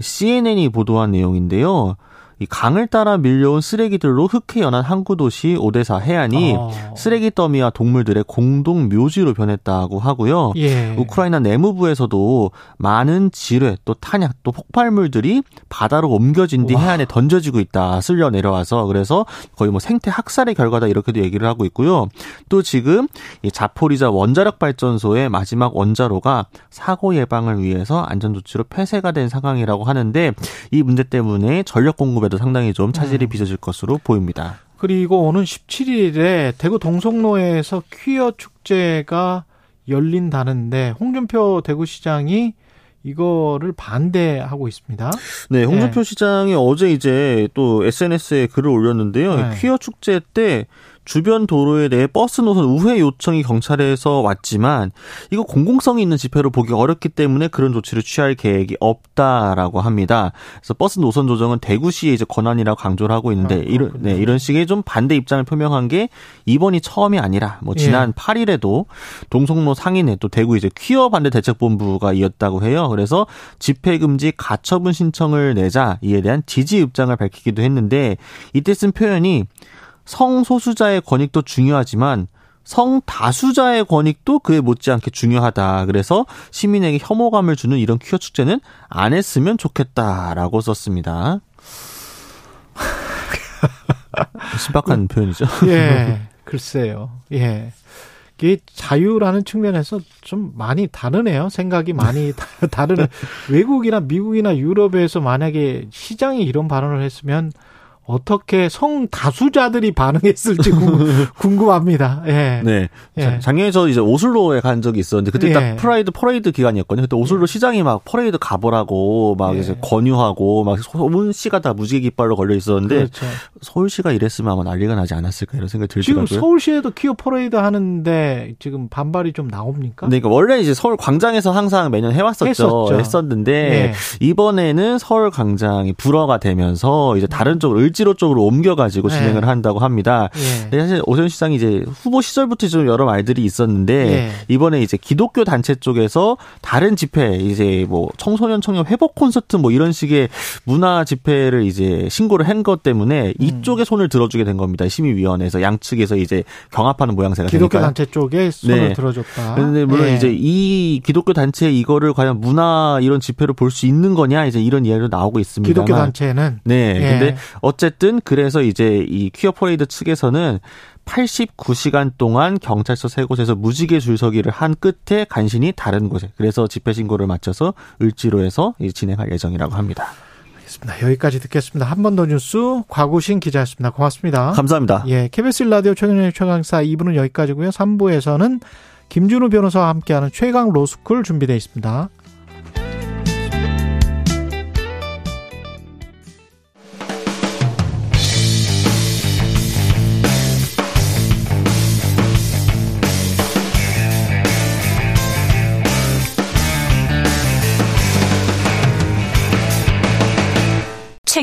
CNN이 보도한 내용인데요. 이 강을 따라 밀려온 쓰레기들로 흑해 연안 항구 도시 오데사 해안이 어. 쓰레기 더미와 동물들의 공동 묘지로 변했다고 하고요. 예. 우크라이나 내무부에서도 많은 지뢰 또 탄약 또 폭발물들이 바다로 옮겨진 뒤 와. 해안에 던져지고 있다. 쓸려 내려와서 그래서 거의 뭐 생태 학살의 결과다 이렇게도 얘기를 하고 있고요. 또 지금 이 자포리자 원자력 발전소의 마지막 원자로가 사고 예방을 위해서 안전 조치로 폐쇄가 된 상황이라고 하는데 이 문제 때문에 전력 공급 공급에도 상당히 좀 차질이 음. 빚어질 것으로 보입니다. 그리고 오는 17일에 대구 동성로에서 퀴어 축제가 열린다는데 홍준표 대구시장이 이거를 반대하고 있습니다. 네, 홍준표 네. 시장이 어제 이제 또 SNS에 글을 올렸는데요. 네. 퀴어 축제 때 주변 도로에 대해 버스 노선 우회 요청이 경찰에서 왔지만 이거 공공성이 있는 집회로 보기 어렵기 때문에 그런 조치를 취할 계획이 없다라고 합니다. 그래서 버스 노선 조정은 대구시의 이제 권한이라고 강조를 하고 있는데 아, 이런 네, 이런 식의 좀 반대 입장을 표명한 게 이번이 처음이 아니라 뭐 지난 예. 8일에도 동성로 상인회 또 대구 이제 퀴어 반대 대책본부가 이었다고 해요. 그래서 집회 금지 가처분 신청을 내자 이에 대한 지지 입장을 밝히기도 했는데 이때 쓴 표현이 성소수자의 권익도 중요하지만 성다수자의 권익도 그에 못지않게 중요하다. 그래서 시민에게 혐오감을 주는 이런 퀴어 축제는 안 했으면 좋겠다라고 썼습니다. 신박한 표현이죠. 예, 글쎄요. 예. 이게 자유라는 측면에서 좀 많이 다르네요. 생각이 많이 다르네. 외국이나 미국이나 유럽에서 만약에 시장이 이런 발언을 했으면 어떻게 성소수자들이 반응했을지 궁금합니다. 예. 네. 예. 작년에 저 이제 오슬로에 간 적이 있었는데 그때 예. 딱 Pride 퍼레이드 기간이었거든요. 그때 오슬로 예. 시장이 막 퍼레이드 가보라고 막 예. 이제 권유하고 막 소문 씨가 다 무지개 깃발로 걸려 있었는데 그렇죠. 서울시가 이랬으면 아마 난리가 나지 않았을까 이런 생각이 들더라고요. 지금 서울시에도 퀴어 퍼레이드 하는데 지금 반발이 좀 나옵니까? 네, 그러니까 원래 이제 서울 광장에서 항상 매년 해왔었죠. 했었죠. 했었는데 예. 이번에는 서울 광장이 불허가 되면서 이제 다른 쪽으로 을지로 쪽으로 옮겨가지고 네. 진행을 한다고 합니다. 네. 사실 오세훈 시장이 이제 후보 시절부터 좀 여러 말들이 있었는데 네. 이번에 이제 기독교 단체 쪽에서 다른 집회 이제 뭐 청소년 청년 회복 콘서트 뭐 이런 식의 문화 집회를 이제 신고를 한 것 때문에 음. 이쪽에 손을 들어주게 된 겁니다. 심의위원회에서 양측에서 이제 경합하는 모양새가 기독교 되니까요. 단체 쪽에 손을 네. 들어줬다. 그런데 물론 네. 이제 이 기독교 단체 이거를 과연 문화 이런 집회로 볼 수 있는 거냐 이제 이런 이야기도 나오고 있습니다. 기독교 단체는 네. 예. 근데 어쨌든 어쨌든 그래서 이제 이 퀴어 퍼레이드 측에서는 89시간 동안 경찰서 세 곳에서 무지개 줄서기를 한 끝에 간신히 다른 곳에 그래서 집회 신고를 마쳐서 을지로에서 진행할 예정이라고 합니다. 알겠습니다. 여기까지 듣겠습니다. 한 번 더 뉴스 과구신 기자였습니다. 고맙습니다. 감사합니다. 예, KBS 라디오 최경영 최강사 2부는 여기까지고요. 3부에서는 김준우 변호사와 함께하는 최강 로스쿨 준비되어 있습니다.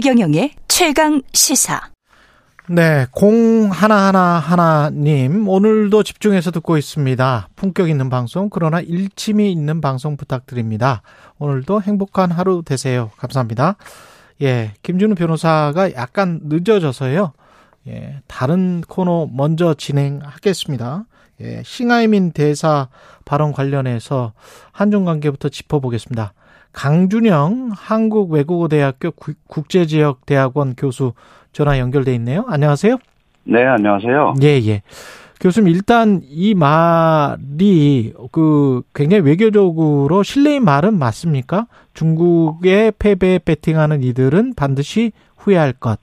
최경영의 최강 시사. 네, 공 하나하나 하나님 오늘도 집중해서 듣고 있습니다. 품격 있는 방송 그러나 일침이 있는 방송 부탁드립니다. 오늘도 행복한 하루 되세요. 감사합니다. 예, 김준우 변호사가 약간 늦어져서요. 예, 다른 코너 먼저 진행하겠습니다. 예, 싱하이민 대사 발언 관련해서 한중 관계부터 짚어보겠습니다. 강준영 한국외국어대학교 국제지역대학원 교수 전화 연결돼 있네요. 안녕하세요. 네, 안녕하세요. 예, 예. 교수님 일단 이 말이 그 굉장히 외교적으로 실례인 말은 맞습니까? 중국의 패배에 베팅하는 이들은 반드시 후회할 것.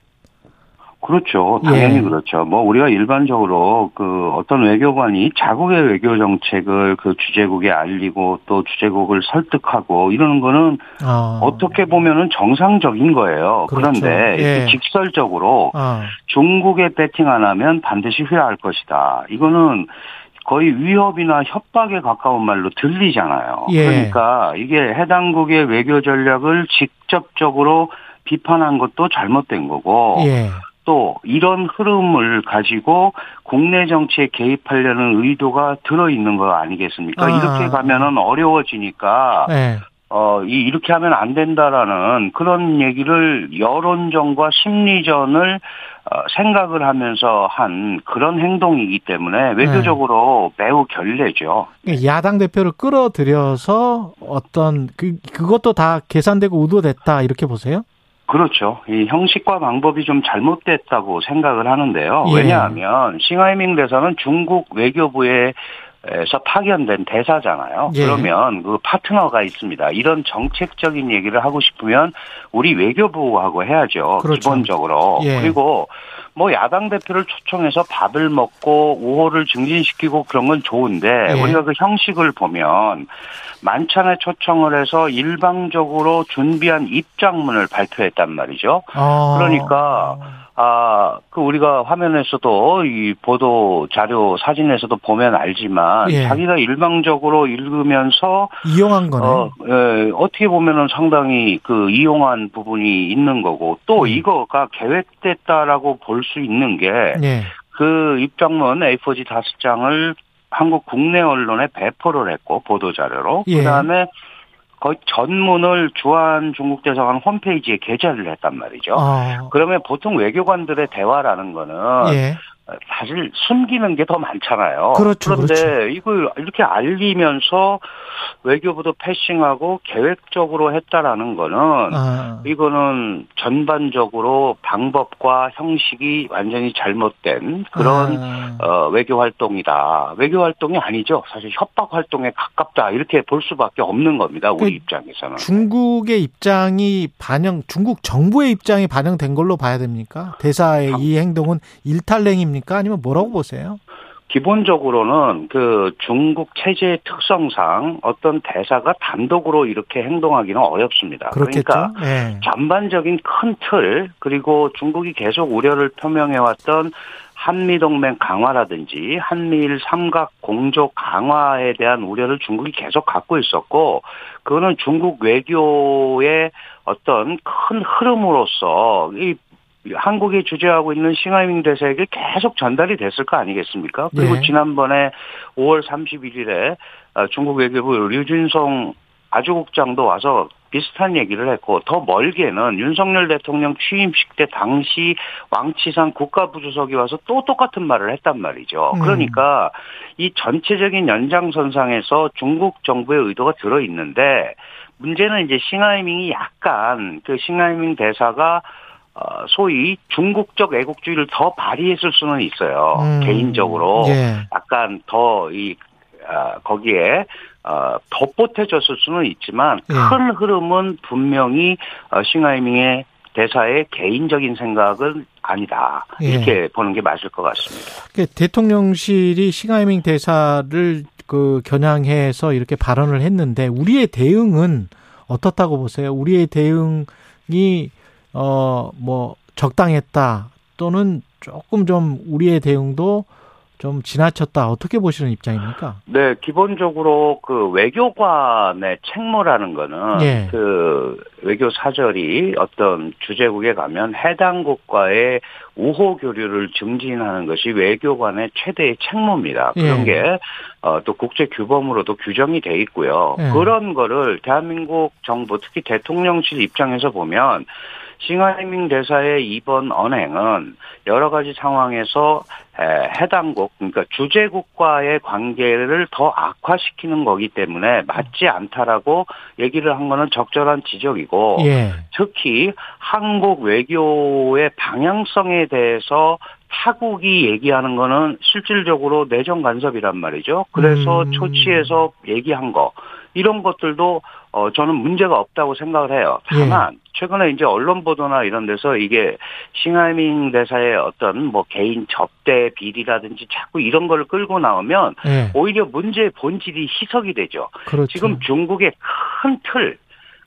그렇죠. 당연히 예. 그렇죠. 뭐 우리가 일반적으로 그 어떤 외교관이 자국의 외교 정책을 그 주재국에 알리고 또 주재국을 설득하고 이러는 거는 아. 어떻게 보면은 정상적인 거예요. 그렇죠. 그런데 예. 직설적으로 아. 중국에 배팅 안 하면 반드시 후회할 것이다. 이거는 거의 위협이나 협박에 가까운 말로 들리잖아요. 예. 그러니까 이게 해당국의 외교 전략을 직접적으로 비판한 것도 잘못된 거고 예. 또 이런 흐름을 가지고 국내 정치에 개입하려는 의도가 들어 있는 거 아니겠습니까? 아. 이렇게 가면은 어려워지니까 네. 어, 이, 이렇게 하면 안 된다라는 그런 얘기를 여론전과 심리전을 어, 생각을 하면서 한 그런 행동이기 때문에 외교적으로 네. 매우 결례죠. 야당 대표를 끌어들여서 어떤 그 그것도 다 계산되고 의도됐다 이렇게 보세요? 그렇죠. 이 형식과 방법이 좀 잘못됐다고 생각을 하는데요. 예. 왜냐하면 싱하이밍 대사는 중국 외교부에 에서 파견된 대사잖아요. 예. 그러면 그 파트너가 있습니다. 이런 정책적인 얘기를 하고 싶으면 우리 외교부하고 해야죠. 그렇죠. 기본적으로. 예. 그리고 뭐 야당 대표를 초청해서 밥을 먹고 우호를 증진시키고 그런 건 좋은데 예. 우리가 그 형식을 보면 만찬에 초청을 해서 일방적으로 준비한 입장문을 발표했단 말이죠. 아. 그러니까 아, 그 우리가 화면에서도 이 보도 자료 사진에서도 보면 알지만 예. 자기가 일방적으로 읽으면서 이용한 거네. 어, 예, 어떻게 보면은 상당히 그 이용한 부분이 있는 거고 또 음. 이거가 계획됐다라고 볼 수 있는 게그 예. 입장문 A4지 다섯 장을 한국 국내 언론에 배포를 했고 보도 자료로 예. 그다음에 거의 전문을 주한 중국 대사관 홈페이지에 게재를 했단 말이죠. 아. 그러면 보통 외교관들의 대화라는 거는 예. 사실 숨기는 게 더 많잖아요. 그렇죠, 그런데 그렇죠. 이걸 이렇게 알리면서 외교부도 패싱하고 계획적으로 했다라는 거는 아. 이거는 전반적으로 방법과 형식이 완전히 잘못된 그런 아. 어, 외교 활동이다. 외교 활동이 아니죠. 사실 협박 활동에 가깝다 이렇게 볼 수밖에 없는 겁니다. 우리 그 입장에서는. 중국의 입장이 반영, 중국 정부의 입장이 반영된 걸로 봐야 됩니까? 대사의 이 행동은 일탈행입니까? 아니면 뭐라고 보세요? 기본적으로는 그 중국 체제의 특성상 어떤 대사가 단독으로 이렇게 행동하기는 어렵습니다. 그렇겠죠? 그러니까 네. 전반적인 큰 틀 그리고 중국이 계속 우려를 표명해왔던 한미동맹 강화라든지 한미일 삼각 공조 강화에 대한 우려를 중국이 계속 갖고 있었고 그거는 중국 외교의 어떤 큰 흐름으로서 이 한국이 주재하고 있는 싱하이밍 대사에게 계속 전달이 됐을 거 아니겠습니까? 그리고 네. 지난번에 5월 31일에 어, 중국 외교부 류준성 아주국장도 와서 비슷한 얘기를 했고 더 멀게는 윤석열 대통령 취임식 때 당시 왕치상 국가부주석이 와서 또 똑같은 말을 했단 말이죠. 음. 그러니까 이 전체적인 연장선상에서 중국 정부의 의도가 들어 있는데 문제는 이제 싱하이밍이 약간 그 싱하이밍 대사가 어, 소위 중국적 애국주의를 더 발휘했을 수는 있어요. 음. 개인적으로 예. 약간 더이 어, 거기에 어, 덧보태졌을 수는 있지만 예. 큰 흐름은 분명히 어, 싱하이밍의 대사의 개인적인 생각은 아니다 예. 이렇게 보는 게 맞을 것 같습니다. 그 대통령실이 싱하이밍 대사를 그 겨냥해서 이렇게 발언을 했는데 우리의 대응은 어떻다고 보세요? 우리의 대응이 어, 뭐, 적당했다 또는 조금 좀 우리의 대응도 좀 지나쳤다 어떻게 보시는 입장입니까? 네, 기본적으로 그 외교관의 책무라는 거는 예. 그 외교 사절이 어떤 주재국에 가면 해당 국가의 우호 교류를 증진하는 것이 외교관의 최대의 책무입니다. 그런 예. 게또 국제 규범으로도 규정이 돼 있고요. 예. 그런 거를 대한민국 정부 특히 대통령실 입장에서 보면 싱하이밍 대사의 이번 언행은 여러 가지 상황에서 해당국 그러니까 주재국과의 관계를 더 악화시키는 거기 때문에 맞지 않다라고 얘기를 한 거는 적절한 지적이고 예. 특히 한국 외교의 방향성에 대해서 타국이 얘기하는 거는 실질적으로 내정 간섭이란 말이죠. 그래서 음. 초치에서 얘기한 거 이런 것들도 어 저는 문제가 없다고 생각을 해요. 다만 예. 최근에 이제 언론 보도나 이런 데서 이게 싱하이밍 대사의 어떤 뭐 개인 접대 비리라든지 자꾸 이런 걸 끌고 나오면 예. 오히려 문제의 본질이 희석이 되죠. 그렇죠. 지금 중국의 큰 틀,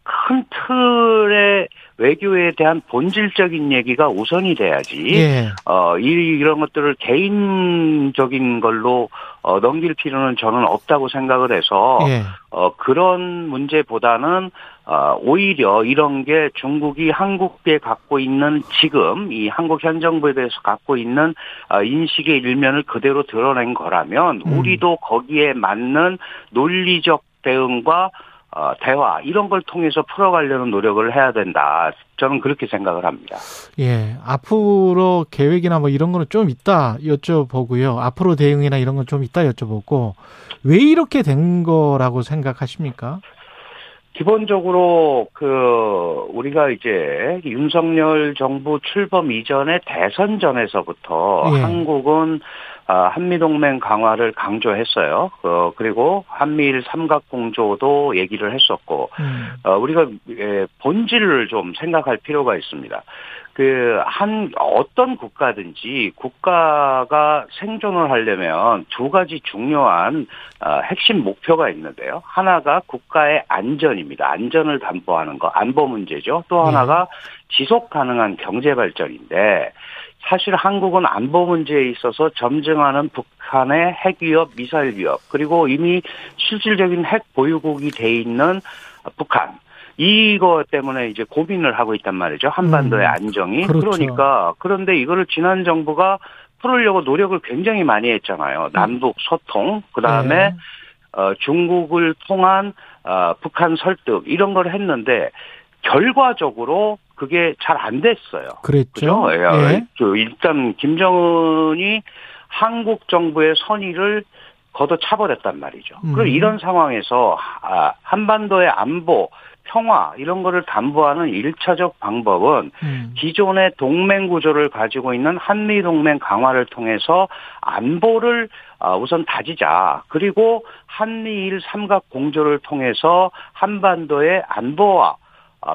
큰 틀의 외교에 대한 본질적인 얘기가 우선이 돼야지. 예. 어, 이, 이런 것들을 개인적인 걸로 어, 넘길 필요는 저는 없다고 생각을 해서 예. 어, 그런 문제보다는 어, 오히려 이런 게 중국이 한국에 갖고 있는 지금 이 한국 현 정부에 대해서 갖고 있는 어, 인식의 일면을 그대로 드러낸 거라면 음. 우리도 거기에 맞는 논리적 대응과 어, 대화 이런 걸 통해서 풀어가려는 노력을 해야 된다. 저는 그렇게 생각을 합니다. 예, 앞으로 계획이나 뭐 이런 거는 좀 있다 여쭤보고요. 앞으로 대응이나 이런 건 좀 있다 여쭤보고 왜 이렇게 된 거라고 생각하십니까? 기본적으로 그 우리가 이제 윤석열 정부 출범 이전에 대선 전에서부터 예. 한국은 아, 한미동맹 강화를 강조했어요. 어, 그리고 한미일 삼각공조도 얘기를 했었고, 음. 어, 우리가 예, 본질을 좀 생각할 필요가 있습니다. 그, 한, 어떤 국가든지 국가가 생존을 하려면 두 가지 중요한 어, 핵심 목표가 있는데요. 하나가 국가의 안전입니다. 안전을 담보하는 거, 안보 문제죠. 또 하나가 네. 지속 가능한 경제 발전인데, 사실 한국은 안보 문제에 있어서 점증하는 북한의 핵 위협, 미사일 위협, 그리고 이미 실질적인 핵 보유국이 돼 있는 북한. 이거 때문에 이제 고민을 하고 있단 말이죠. 한반도의 음, 안정이. 그렇죠. 그러니까 그런데 이거를 지난 정부가 풀으려고 노력을 굉장히 많이 했잖아요. 남북 소통, 그 다음에 네. 어, 중국을 통한 어, 북한 설득 이런 걸 했는데 결과적으로 그게 잘 안 됐어요. 그랬죠. 예. 예. 일단 김정은이 한국 정부의 선의를 걷어 차버렸단 말이죠. 음. 그리고 이런 상황에서 아, 한반도의 안보, 평화 이런 거를 담보하는 일차적 방법은 음. 기존의 동맹 구조를 가지고 있는 한미 동맹 강화를 통해서 안보를 아, 우선 다지자. 그리고 한미일 삼각 공조를 통해서 한반도의 안보와 아,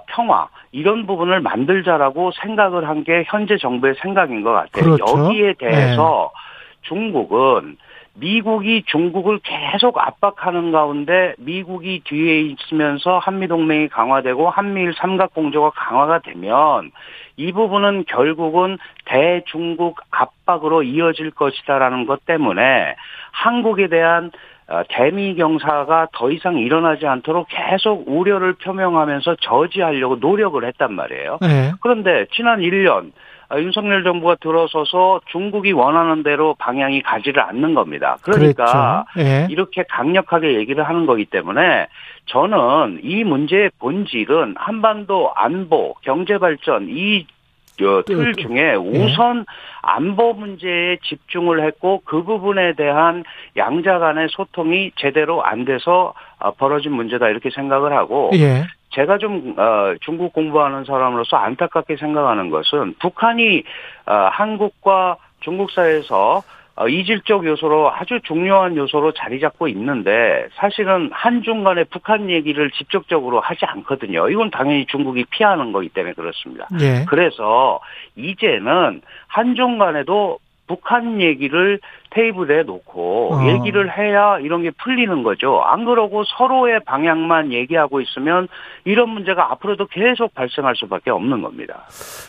평화 이런 부분을 만들자라고 생각을 한 게 현재 정부의 생각인 것 같아요. 그렇죠. 여기에 대해서 네. 중국은 미국이 중국을 계속 압박하는 가운데 미국이 뒤에 있으면서 한미동맹이 강화되고 한미일 삼각공조가 강화가 되면 이 부분은 결국은 대중국 압박으로 이어질 것이다라는 것 때문에 한국에 대한 어, 대미 경사가 더 이상 일어나지 않도록 계속 우려를 표명하면서 저지하려고 노력을 했단 말이에요. 네. 그런데 지난 1년 어, 윤석열 정부가 들어서서 중국이 원하는 대로 방향이 가지를 않는 겁니다. 그러니까 네. 이렇게 강력하게 얘기를 하는 거기 때문에 저는 이 문제의 본질은 한반도 안보, 경제 발전 이틀 중에 우선 안보 문제에 집중을 했고 그 부분에 대한 양자 간의 소통이 제대로 안 돼서 어, 벌어진 문제다 이렇게 생각을 하고 예. 제가 좀 어, 중국 공부하는 사람으로서 안타깝게 생각하는 것은 북한이 어, 한국과 중국 사이에서 어, 이질적 요소로 아주 중요한 요소로 자리 잡고 있는데 사실은 한중 간의 북한 얘기를 직접적으로 하지 않거든요. 이건 당연히 중국이 피하는 거기 때문에 그렇습니다. 예. 그래서 이제는 한중 간에도 북한 얘기를 테이블에 놓고 어. 얘기를 해야 이런 게 풀리는 거죠. 안 그러고 서로의 방향만 얘기하고 있으면 이런 문제가 앞으로도 계속 발생할 수밖에 없는 겁니다.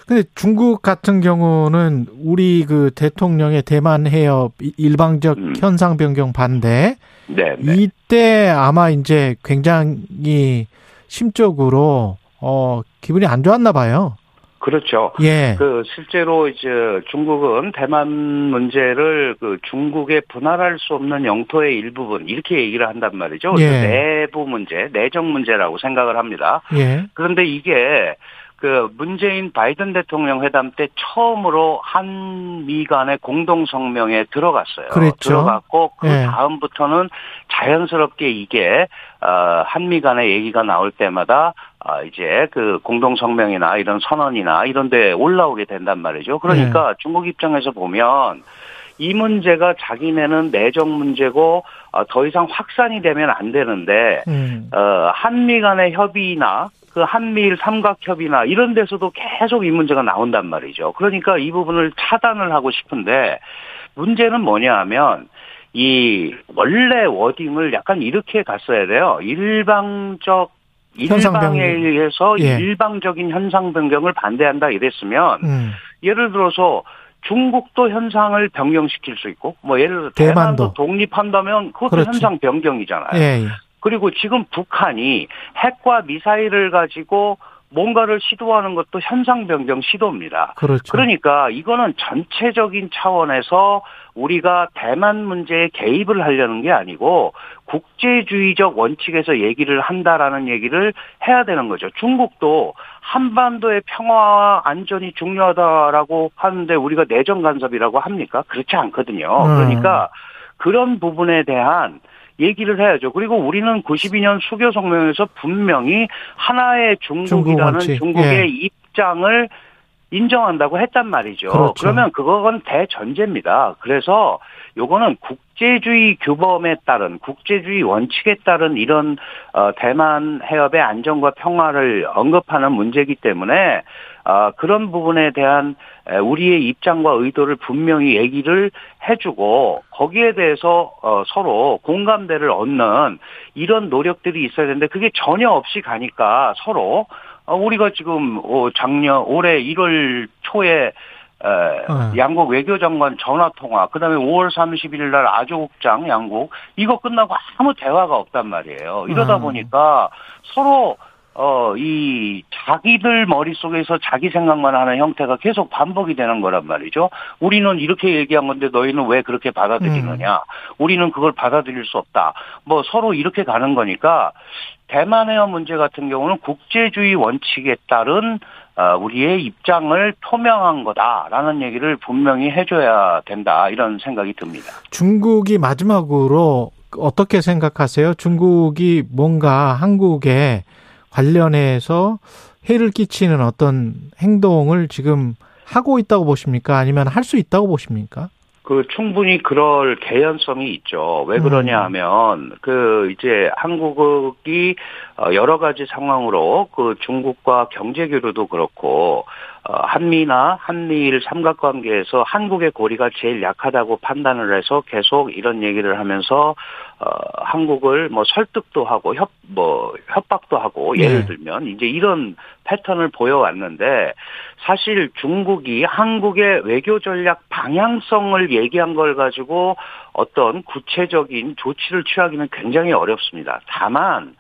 근데 중국 같은 경우는 우리 그 대통령의 대만 해협 일방적 음. 현상 변경 반대 네, 네. 이때 아마 이제 굉장히 심적으로 어 기분이 안 좋았나 봐요. 그렇죠. 예. 그 실제로 이제 중국은 대만 문제를 그 중국의 분할할 수 없는 영토의 일부분 이렇게 얘기를 한단 말이죠. 예. 내부 문제, 내정 문제라고 생각을 합니다. 예. 그런데 이게 그 문재인 바이든 대통령 회담 때 처음으로 한미 간의 공동 성명에 들어갔어요. 그랬죠. 들어갔고 그 예. 다음부터는 자연스럽게 이게 어 한미 간의 얘기가 나올 때마다 아 이제 그 공동 성명이나 이런 선언이나 이런 데 올라오게 된단 말이죠. 그러니까 중국 입장에서 보면 이 문제가 자기네는 내정 문제고 어, 더 이상 확산이 되면 안 되는데 음. 어, 한미 간의 협의나 그 한미일 삼각협의나 이런 데서도 계속 이 문제가 나온단 말이죠. 그러니까 이 부분을 차단을 하고 싶은데 문제는 뭐냐 하면 이 원래 워딩을 약간 이렇게 갔어야 돼요. 일방적 일방에. 의해서 예. 일방적인 현상 변경을 반대한다 이랬으면 음. 예를 들어서 중국도 현상을 변경시킬 수 있고 뭐 예를 들어 대만도. 대만도 독립한다면 그것도 그렇죠. 현상 변경이잖아요. 예, 예. 그리고 지금 북한이 핵과 미사일을 가지고 뭔가를 시도하는 것도 현상 변경 시도입니다. 그렇죠. 그러니까 이거는 전체적인 차원에서 우리가 대만 문제에 개입을 하려는 게 아니고 국제주의적 원칙에서 얘기를 한다라는 얘기를 해야 되는 거죠. 중국도 한반도의 평화와 안전이 중요하다라고 하는데 우리가 내정 간섭이라고 합니까? 그렇지 않거든요. 음. 그러니까 그런 부분에 대한 얘기를 해야죠. 그리고 우리는 92년 수교 성명에서 분명히 하나의 중국 중국이라는 원칙. 중국 의 예. 입장을 인정한다고 했단 말이죠. 그렇죠. 그러면 그건 대전제입니다. 그래서 요거는 국제주의 규범에 따른 국제주의 원칙에 따른 이런 어, 대만 해협의 안전과 평화를 언급하는 문제이기 때문에 어, 그런 부분에 대한 에, 우리의 입장과 의도를 분명히 얘기를 해주고 거기에 대해서 어, 서로 공감대를 얻는 이런 노력들이 있어야 되는데 그게 전혀 없이 가니까 서로 어, 우리가 지금 어, 작년 올해 1월 초에 에, 어. 양국 외교장관 전화 통화, 그다음에 5월 30일 날 아조국장 양국 이거 끝나고 아무 대화가 없단 말이에요. 이러다 어. 보니까 서로 어, 이, 자기들 머릿속에서 자기 생각만 하는 형태가 계속 반복이 되는 거란 말이죠. 우리는 이렇게 얘기한 건데 너희는 왜 그렇게 받아들이느냐. 우리는 그걸 받아들일 수 없다. 뭐 서로 이렇게 가는 거니까 대만 해협 문제 같은 경우는 국제주의 원칙에 따른 어, 우리의 입장을 표명한 거다라는 얘기를 분명히 해줘야 된다 이런 생각이 듭니다. 중국이 마지막으로 어떻게 생각하세요? 중국이 뭔가 한국에 관련해서 해를 끼치는 어떤 행동을 지금 하고 있다고 보십니까? 아니면 할 수 있다고 보십니까? 그 충분히 그럴 개연성이 있죠. 왜 그러냐 하면 그 이제 한국이 어, 여러 가지 상황으로 그 중국과 경제 교류도 그렇고 어, 한미나 한미일 삼각관계에서 한국의 고리가 제일 약하다고 판단을 해서 계속 이런 얘기를 하면서 어, 한국을 뭐 설득도 하고 협, 뭐 협박도 하고 예를 네. 들면 이제 이런 패턴을 보여왔는데 사실 중국이 한국의 외교 전략 방향성을 얘기한 걸 가지고 어떤 구체적인 조치를 취하기는 굉장히 어렵습니다. 다만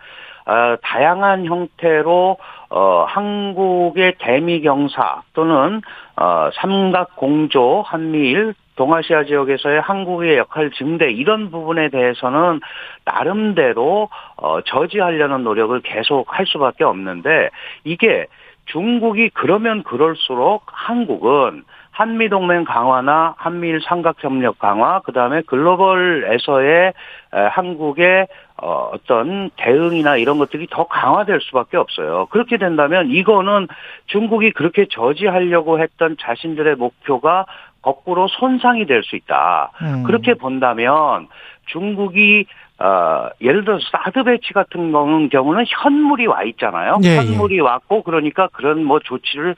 어, 다양한 형태로 어, 한국의 대미 경사 또는 어, 삼각 공조 한미일 동아시아 지역에서의 한국의 역할 증대 이런 부분에 대해서는 나름대로 어, 저지하려는 노력을 계속 할 수밖에 없는데 이게 중국이 그러면 그럴수록 한국은 한미동맹 강화나 한미일 삼각협력 강화, 그 다음에 글로벌에서의 에, 한국의 어, 어떤 대응이나 이런 것들이 더 강화될 수밖에 없어요. 그렇게 된다면 이거는 중국이 그렇게 저지하려고 했던 자신들의 목표가 거꾸로 손상이 될 수 있다. 음. 그렇게 본다면 중국이 어, 예를 들어서 사드 배치 같은 경우는, 현물이 와 있잖아요. 예, 예. 현물이 왔고 그러니까 그런 뭐 조치를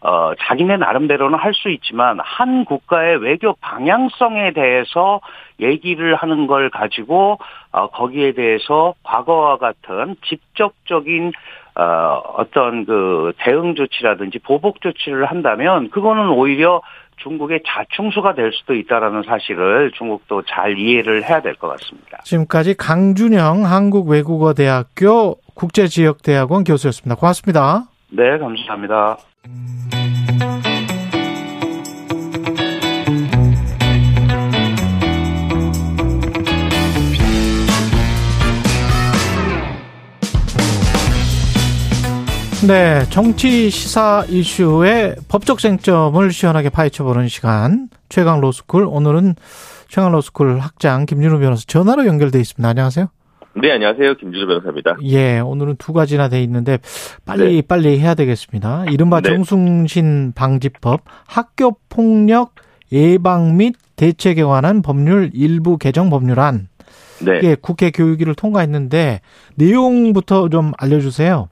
어, 자기네 나름대로는 할 수 있지만 한 국가의 외교 방향성에 대해서 얘기를 하는 걸 가지고 어, 거기에 대해서 과거와 같은 직접적인 어, 어떤 그 대응 조치라든지 보복 조치를 한다면 그거는 오히려 중국의 자충수가 될 수도 있다라는 사실을 중국도 잘 이해를 해야 될 것 같습니다. 지금까지 강준영 한국외국어대학교 국제지역대학원 교수였습니다. 고맙습니다. 네, 감사합니다. 네, 정치 시사 이슈의 법적 쟁점을 시원하게 파헤쳐보는 시간 최강 로스쿨 오늘은 최강 로스쿨 학장 김준호 변호사 전화로 연결돼 있습니다. 안녕하세요. 네, 안녕하세요. 김준호 변호사입니다. 예, 오늘은 두 가지나 돼 있는데 빨리 네. 빨리 해야 되겠습니다. 이른바 네. 정순신 방지법 학교 폭력 예방 및 대책에 관한 법률 일부 개정 법률안 네. 예, 국회 교육위를 통과했는데 내용부터 좀 알려 주세요.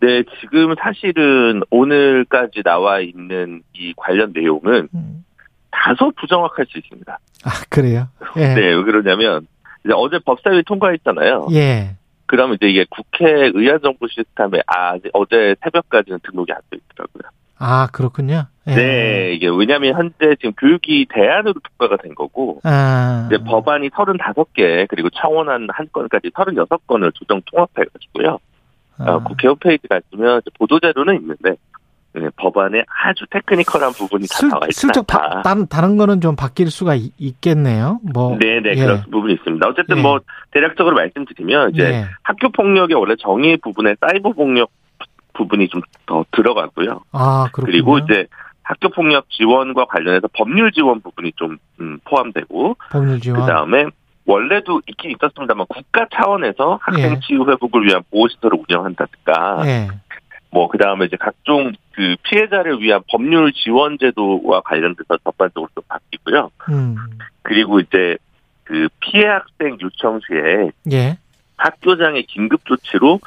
네, 지금 사실은 오늘까지 나와 있는 이 관련 내용은 음. 다소 부정확할 수 있습니다. 아, 그래요? 예. 네, 왜 그러냐면 이제 어제 법사위 통과했잖아요. 예. 그러면 이제 이게 국회 의안 정부 시스템에 아, 어제 새벽까지는 등록이 안 돼 있더라고요. 아, 그렇군요. 예. 네, 이게 왜냐하면 현재 지금 교육이 대안으로 통과가 된 거고, 아. 이제 법안이 35개, 그리고 청원안 한 건까지 36건을 조정 통합해가지고요. 아. 어, 국회 홈페이지 가시면 보도자료는 있는데, 네, 법안에 아주 테크니컬한 부분이 다 나와 있다. 슬쩍 바, 다른, 다른 거는 좀 바뀔 수가 있겠네요. 뭐. 네네, 예. 그런 부분이 있습니다. 어쨌든 예. 뭐, 대략적으로 말씀드리면, 이제 예. 학교 폭력의 원래 정의 부분에 사이버 폭력 부분이 좀 더 들어가고요. 아, 그렇군요. 그리고 이제 학교 폭력 지원과 관련해서 법률 지원 부분이 좀 음, 포함되고 법률 지원. 그 다음에 원래도 있긴 있었습니다만 국가 차원에서 학생 예. 치유 회복을 위한 보호시설을 운영한다든가 예. 뭐 그 다음에 이제 각종 그 피해자를 위한 법률 지원 제도와 관련돼서 전반적으로 좀 바뀌고요. 음. 그리고 이제 그 피해 학생 요청 시에 예. 학교장의 긴급 조치로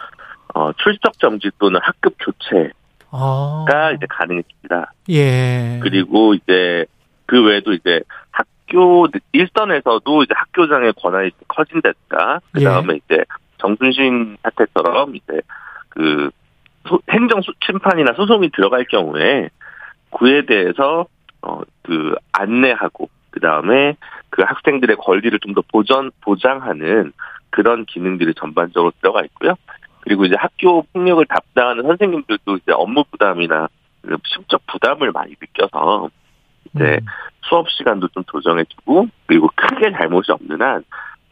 어, 출석 정지 또는 학급 교체가 아. 이제 가능해집니다. 예. 그리고 이제 그 외에도 이제 학교 일선에서도 이제 학교장의 권한이 커진다든가 그 다음에 예. 이제 정순신 사태처럼 이제 그 행정 심판이나 소송이 들어갈 경우에 그에 대해서 어 그 안내하고 그 다음에 그 학생들의 권리를 좀 더 보전 보장하는 그런 기능들이 전반적으로 들어가 있고요. 그리고 이제 학교 폭력을 담당하는 선생님들도 이제 업무 부담이나 심적 부담을 많이 느껴서 이제 음. 수업 시간도 좀 조정해주고 그리고 크게 잘못이 없는 한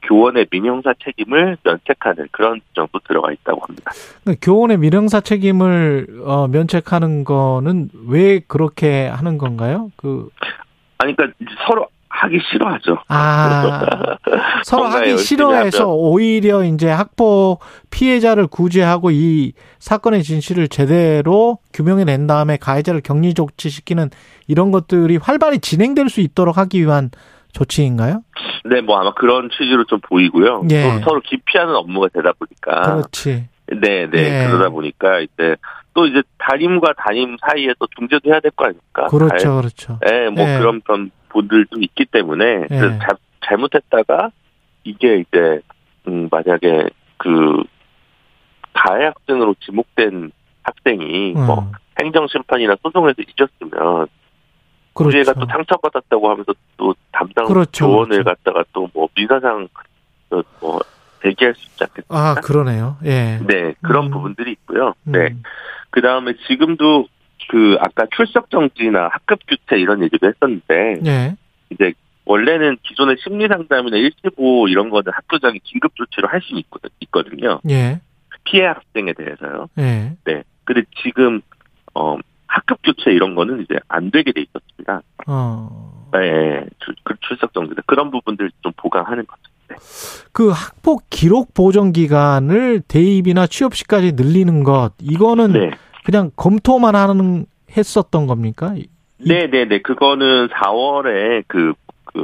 교원의 민형사 책임을 면책하는 그런 정도 들어가 있다고 합니다. 그러니까 교원의 민형사 책임을 어, 면책하는 거는 왜 그렇게 하는 건가요? 그 아니 그러니까 서로 하기 싫어하죠. 아, 서로 하기 싫어해서. 오히려 이제 학폭 피해자를 구제하고 이 사건의 진실을 제대로 규명해 낸 다음에 가해자를 격리 조치시키는 이런 것들이 활발히 진행될 수 있도록 하기 위한 조치인가요? 네, 뭐 아마 그런 취지로 좀 보이고요. 예. 서로, 기피하는 업무가 되다 보니까. 그렇지. 네, 네. 예. 그러다 보니까 이제 또 이제 담임과 담임 사이에 또 중재도 해야 될 거 아닙니까? 그렇죠, 잘, 그렇죠. 네, 뭐 예. 그런 좀 분들도 있기 때문에 예. 자, 잘못했다가 이게 이제 음 만약에 그 가해 학생으로 지목된 학생이 음. 뭐 행정 심판이나 소송에서 잊었으면 그렇죠. 얘가 또 상처받았다고 하면서 또 담당 그렇죠, 조언을 그렇죠. 갖다가 또 뭐 민사상 뭐 대기할 수 있지 않겠습니까? 아 그러네요. 예. 네 그런 음. 부분들이 있고요. 네. 음. 그 다음에 지금도 그 아까 출석 정지나 학급 규태 이런 얘기도 했었는데 예. 이제 원래는 기존의 심리 상담이나 일시보 이런 거는 학교장이 긴급 조치를 할수 있거든요. 예. 피해 학생에 대해서요. 예. 네. 근데 지금 어 학급 교체 이런 거는 이제 안 되게 돼 있었습니다. 어. 네, 그 출석 정지 그런 부분들 좀 보강하는 거죠. 네. 그 학폭 기록 보정 기간을 대입이나 취업 시까지 늘리는 것 이거는 네. 그냥 검토만 하는 했었던 겁니까? 네, 네, 네. 그거는 4월에 그, 그,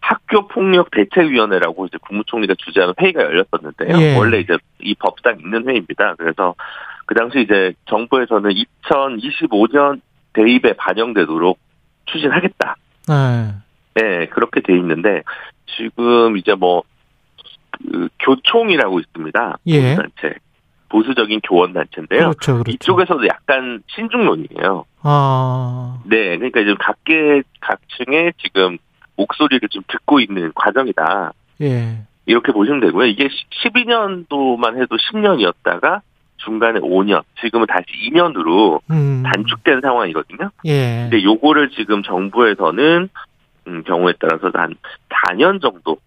학교 폭력 대책위원회라고 이제 국무총리가 주재하는 회의가 열렸었는데요. 예. 원래 이제 이 법상 있는 회의입니다. 그래서 그 당시 이제 정부에서는 2025년 대입에 반영되도록 추진하겠다. 네. 네, 그렇게 돼 있는데 지금 이제 뭐 그 교총이라고 있습니다. 예. 단체. 보수적인 교원 단체인데요. 그렇죠, 그렇죠. 이쪽에서도 약간 신중론이에요. 아. 네, 그러니까 지금 각계 각층의 지금 목소리를 좀 듣고 있는 과정이다. 예. 이렇게 보시면 되고요. 이게 12년도만 해도 10년이었다가 중간에 5년, 지금은 다시 2년으로 음. 단축된 상황이거든요. 예. 근데 요거를 지금 정부에서는 음, 경우에 따라서 한 4년 정도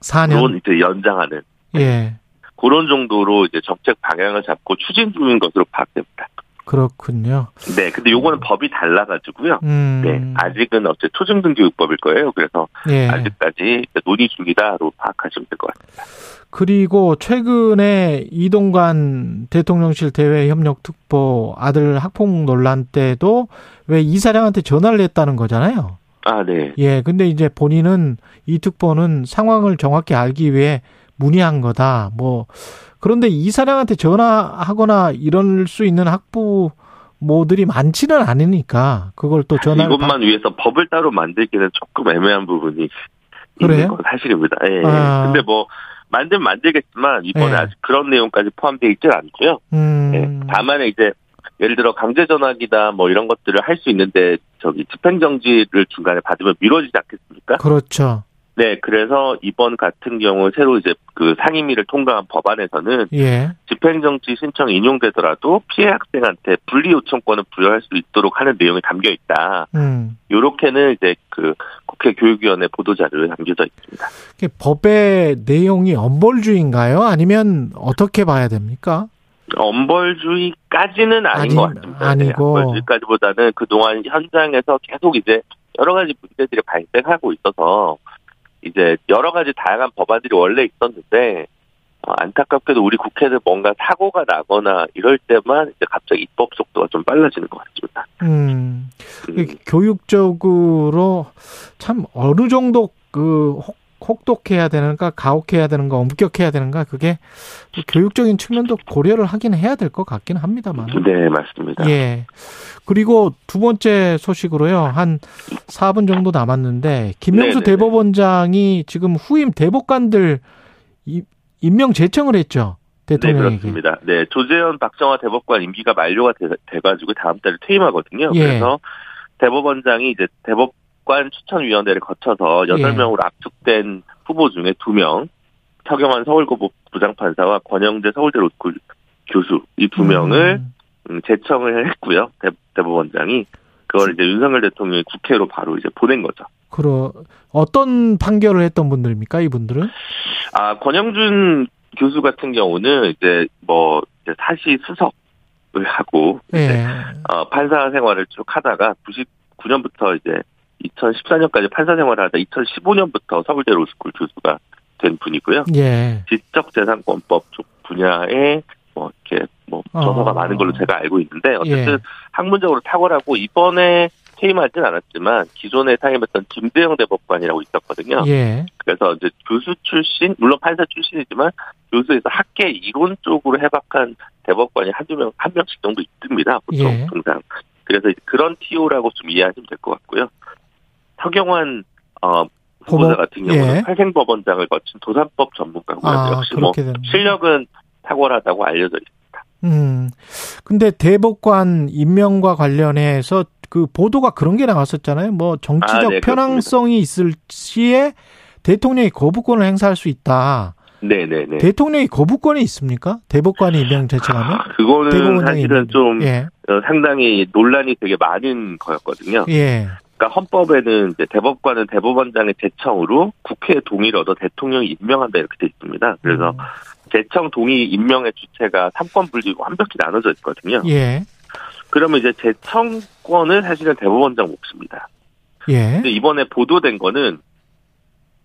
4년 이제 연장하는 예. 그런 정도로 이제 정책 방향을 잡고 추진 중인 것으로 파악됩니다. 그렇군요. 네, 근데 요거는 법이 달라가지고요. 음. 네, 아직은 어째 초중등교육법일 거예요. 그래서 예. 아직까지 논의 중이다로 파악하시면 될 것 같습니다. 그리고 최근에 이동관 대통령실 대외 협력 특보 아들 학폭 논란 때도 왜 이사장한테 전화를 했다는 거잖아요. 아, 네. 예, 근데 이제 본인은 이 특보는 상황을 정확히 알기 위해 문의한 거다. 뭐 그런데 이사장한테 전화하거나 이럴 수 있는 학부 모들이 많지는 않으니까 그걸 또 전화 이것만 받... 위해서 법을 따로 만들기는 조금 애매한 부분이 그래요? 있는 건 사실입니다. 예. 아. 근데 뭐 만들면 만들겠지만 이번에 예. 아직 그런 내용까지 포함되어 있지 않고요. 음. 예. 다만 이제 예를 들어 강제 전학이다 뭐 이런 것들을 할 수 있는데 저기 집행 정지를 중간에 받으면 미뤄지지 않겠습니까? 그렇죠. 네, 그래서 이번 같은 경우 새로 이제 그 상임위를 통과한 법안에서는 예. 집행정지 신청 인용되더라도 피해 학생한테 분리 요청권을 부여할 수 있도록 하는 내용이 담겨 있다. 음. 요렇게는 이제 그 국회 교육위원회 보도자료에 담겨져 있습니다. 법의 내용이 엄벌주의인가요? 아니면 어떻게 봐야 됩니까? 엄벌주의까지는 아닌 아니, 것 같습니다. 아니고. 네, 엄벌주의까지보다는 그동안 현장에서 계속 이제 여러 가지 문제들이 발생하고 있어서 이제 여러 가지 다양한 법안들이 원래 있었는데 어, 안타깝게도 우리 국회는 뭔가 사고가 나거나 이럴 때만 이제 갑자기 입법 속도가 좀 빨라지는 것 같습니다. 음, 음, 교육적으로 참 어느 정도 그 혹, 혹독해야 되는가, 가혹해야 되는가, 엄격해야 되는가, 그게 또 교육적인 측면도 고려를 하긴 해야 될 것 같긴 합니다만. 네, 맞습니다. 예. 그리고 두 번째 소식으로요. 한 4분 정도 남았는데 김명수 네네네. 대법원장이 지금 후임 대법관들 이- 임명 제청을 했죠. 네, 대통령에게. 그렇습니다. 네, 조재현 박정화 대법관 임기가 만료가 돼, 돼가지고 다음 달에 퇴임하거든요. 예. 그래서 대법원장이 이제 대법 관 추천위원회를 거쳐서 예. 8명으로 압축된 후보 중에 2명, 서경환 서울고법 부장판사와 권영재 서울대 로스쿨 교수 이 두 명을 음, 음, 제청을 했고요. 대, 대법원장이 그걸 이제 윤석열 대통령이 국회로 바로 이제 보낸 거죠. 그러 어떤 판결을 했던 분들입니까? 이분들은? 아, 권영준 교수 같은 경우는 이제 뭐 이제 사시 수석을 하고 이제 예. 어, 판사 생활을 쭉 하다가 99년부터 이제 2014년까지 판사 생활을 하다 2015년부터 서울대 로스쿨 교수가 된 분이고요. 예. 지적재산권법 쪽 분야에 뭐 이렇게 뭐 저서가 어. 많은 걸로 제가 알고 있는데 어쨌든 예. 학문적으로 탁월하고 이번에 퇴임하진 않았지만 기존에 사임했던 김대영 대법관이라고 있었거든요. 예. 그래서 이제 교수 출신, 물론 판사 출신이지만 교수에서 학계 이론 쪽으로 해박한 대법관이 한두 명, 한 명씩 정도 있습니다. 보통 예. 통상. 그래서 이제 그런 티오라고 좀 이해하시면 될 것 같고요. 서경환 어, 후보자 같은 경우는 예. 활생법원장을 거친 도산법 전문가고요. 아, 역시 뭐 되는. 실력은 탁월하다고 알려져 있습니다. 음. 근데 대법관 임명과 관련해서 그 보도가 그런 게 나왔었잖아요. 뭐 정치적 아, 네, 편향성이 있을 시에 대통령이 거부권을 행사할 수 있다. 네네네. 대통령이 거부권이 있습니까? 대법관이 임명 제청하면? 아, 그거는 사실은 좀 예. 어, 상당히 논란이 되게 많은 거였거든요. 예. 그러니까 헌법에는 이제 대법관은 대법원장의 제청으로 국회의 동의를 얻어 대통령이 임명한다 이렇게 돼 있습니다. 그래서 음. 제청 동의 임명의 주체가 삼권 분리고 완벽히 나눠져 있거든요. 예. 그러면 이제 제청권은 사실은 대법원장 몫입니다. 예. 근데 이번에 보도된 거는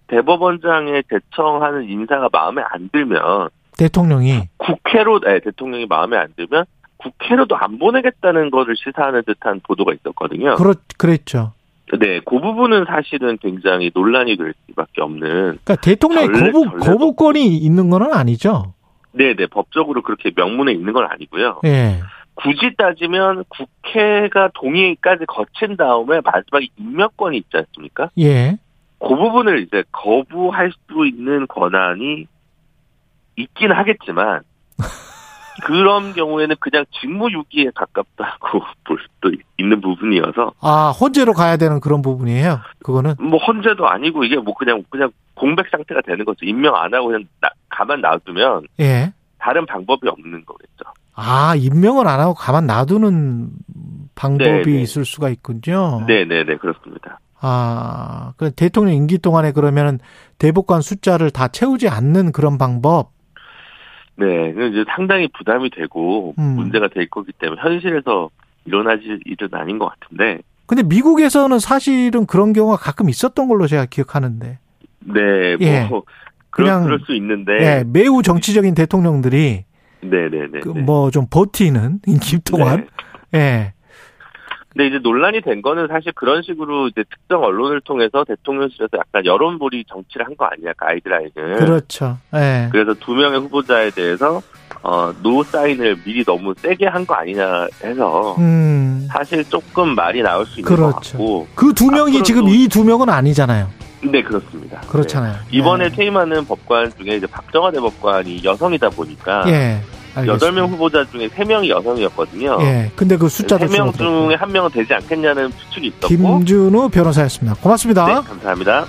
대법원장의 제청하는 인사가 마음에 안 들면 대통령이 국회로 네, 대통령이 마음에 안 들면 국회로도 안 보내겠다는 것을 시사하는 듯한 보도가 있었거든요. 그렇 그랬죠. 네, 그 부분은 사실은 굉장히 논란이 될 수밖에 없는. 그러니까 대통령이 전례- 거부 거부권이 있는 건 아니죠. 네, 네, 법적으로 그렇게 명문에 있는 건 아니고요. 예. 굳이 따지면 국회가 동의까지 거친 다음에 마지막에 임명권이 있지 않습니까? 예. 그 부분을 이제 거부할 수 있는 권한이 있긴 하겠지만 그런 경우에는 그냥 직무유기에 가깝다고 볼 수도 있는 부분이어서 아, 헌재로 가야 되는 그런 부분이에요. 그거는 뭐 헌재도 아니고 이게 뭐 그냥 그냥 공백 상태가 되는 거죠. 임명 안 하고 그냥 나- 가만 놔두면 예. 다른 방법이 없는 거겠죠. 아, 임명을 안 하고 가만 놔두는 방법이 네, 네. 있을 수가 있군요. 네네네 그렇습니다. 아, 그 대통령 임기 동안에 그러면은 대법관 숫자를 다 채우지 않는 그런 방법. 네, 이제 상당히 부담이 되고 음. 문제가 될 거기 때문에 현실에서 일어나질 일은 아닌 것 같은데. 근데 미국에서는 사실은 그런 경우가 가끔 있었던 걸로 제가 기억하는데. 네, 뭐 예. 그냥 그럴 수 있는데. 예, 매우 정치적인 대통령들이 네네네. 그 뭐좀 버티는 동안. 네. 예. 근데 이제 논란이 된 거는 사실 그런 식으로 이제 특정 언론을 통해서 대통령실에서 약간 여론몰이 정치를 한 거 아니냐 가이드라인을. 그렇죠. 네. 그래서 두 명의 후보자에 대해서 어, 노 사인을 미리 너무 세게 한 거 아니냐 해서 음. 사실 조금 말이 나올 수 있는 그렇죠. 것 같고 그 두 명이 지금 이 두 명은 아니잖아요. 네 그렇습니다. 그렇잖아요. 네. 이번에 네. 퇴임하는 법관 중에 이제 박정화 대법관이 여성이다 보니까 예. 여덟 명 후보자 중에 세명이 여성이었거든요. 예. 근데 그 숫자도 3명 중에 한 명은 되지 않겠냐는 추측이 있었고. 김준우 변호사였습니다. 고맙습니다. 네, 감사합니다.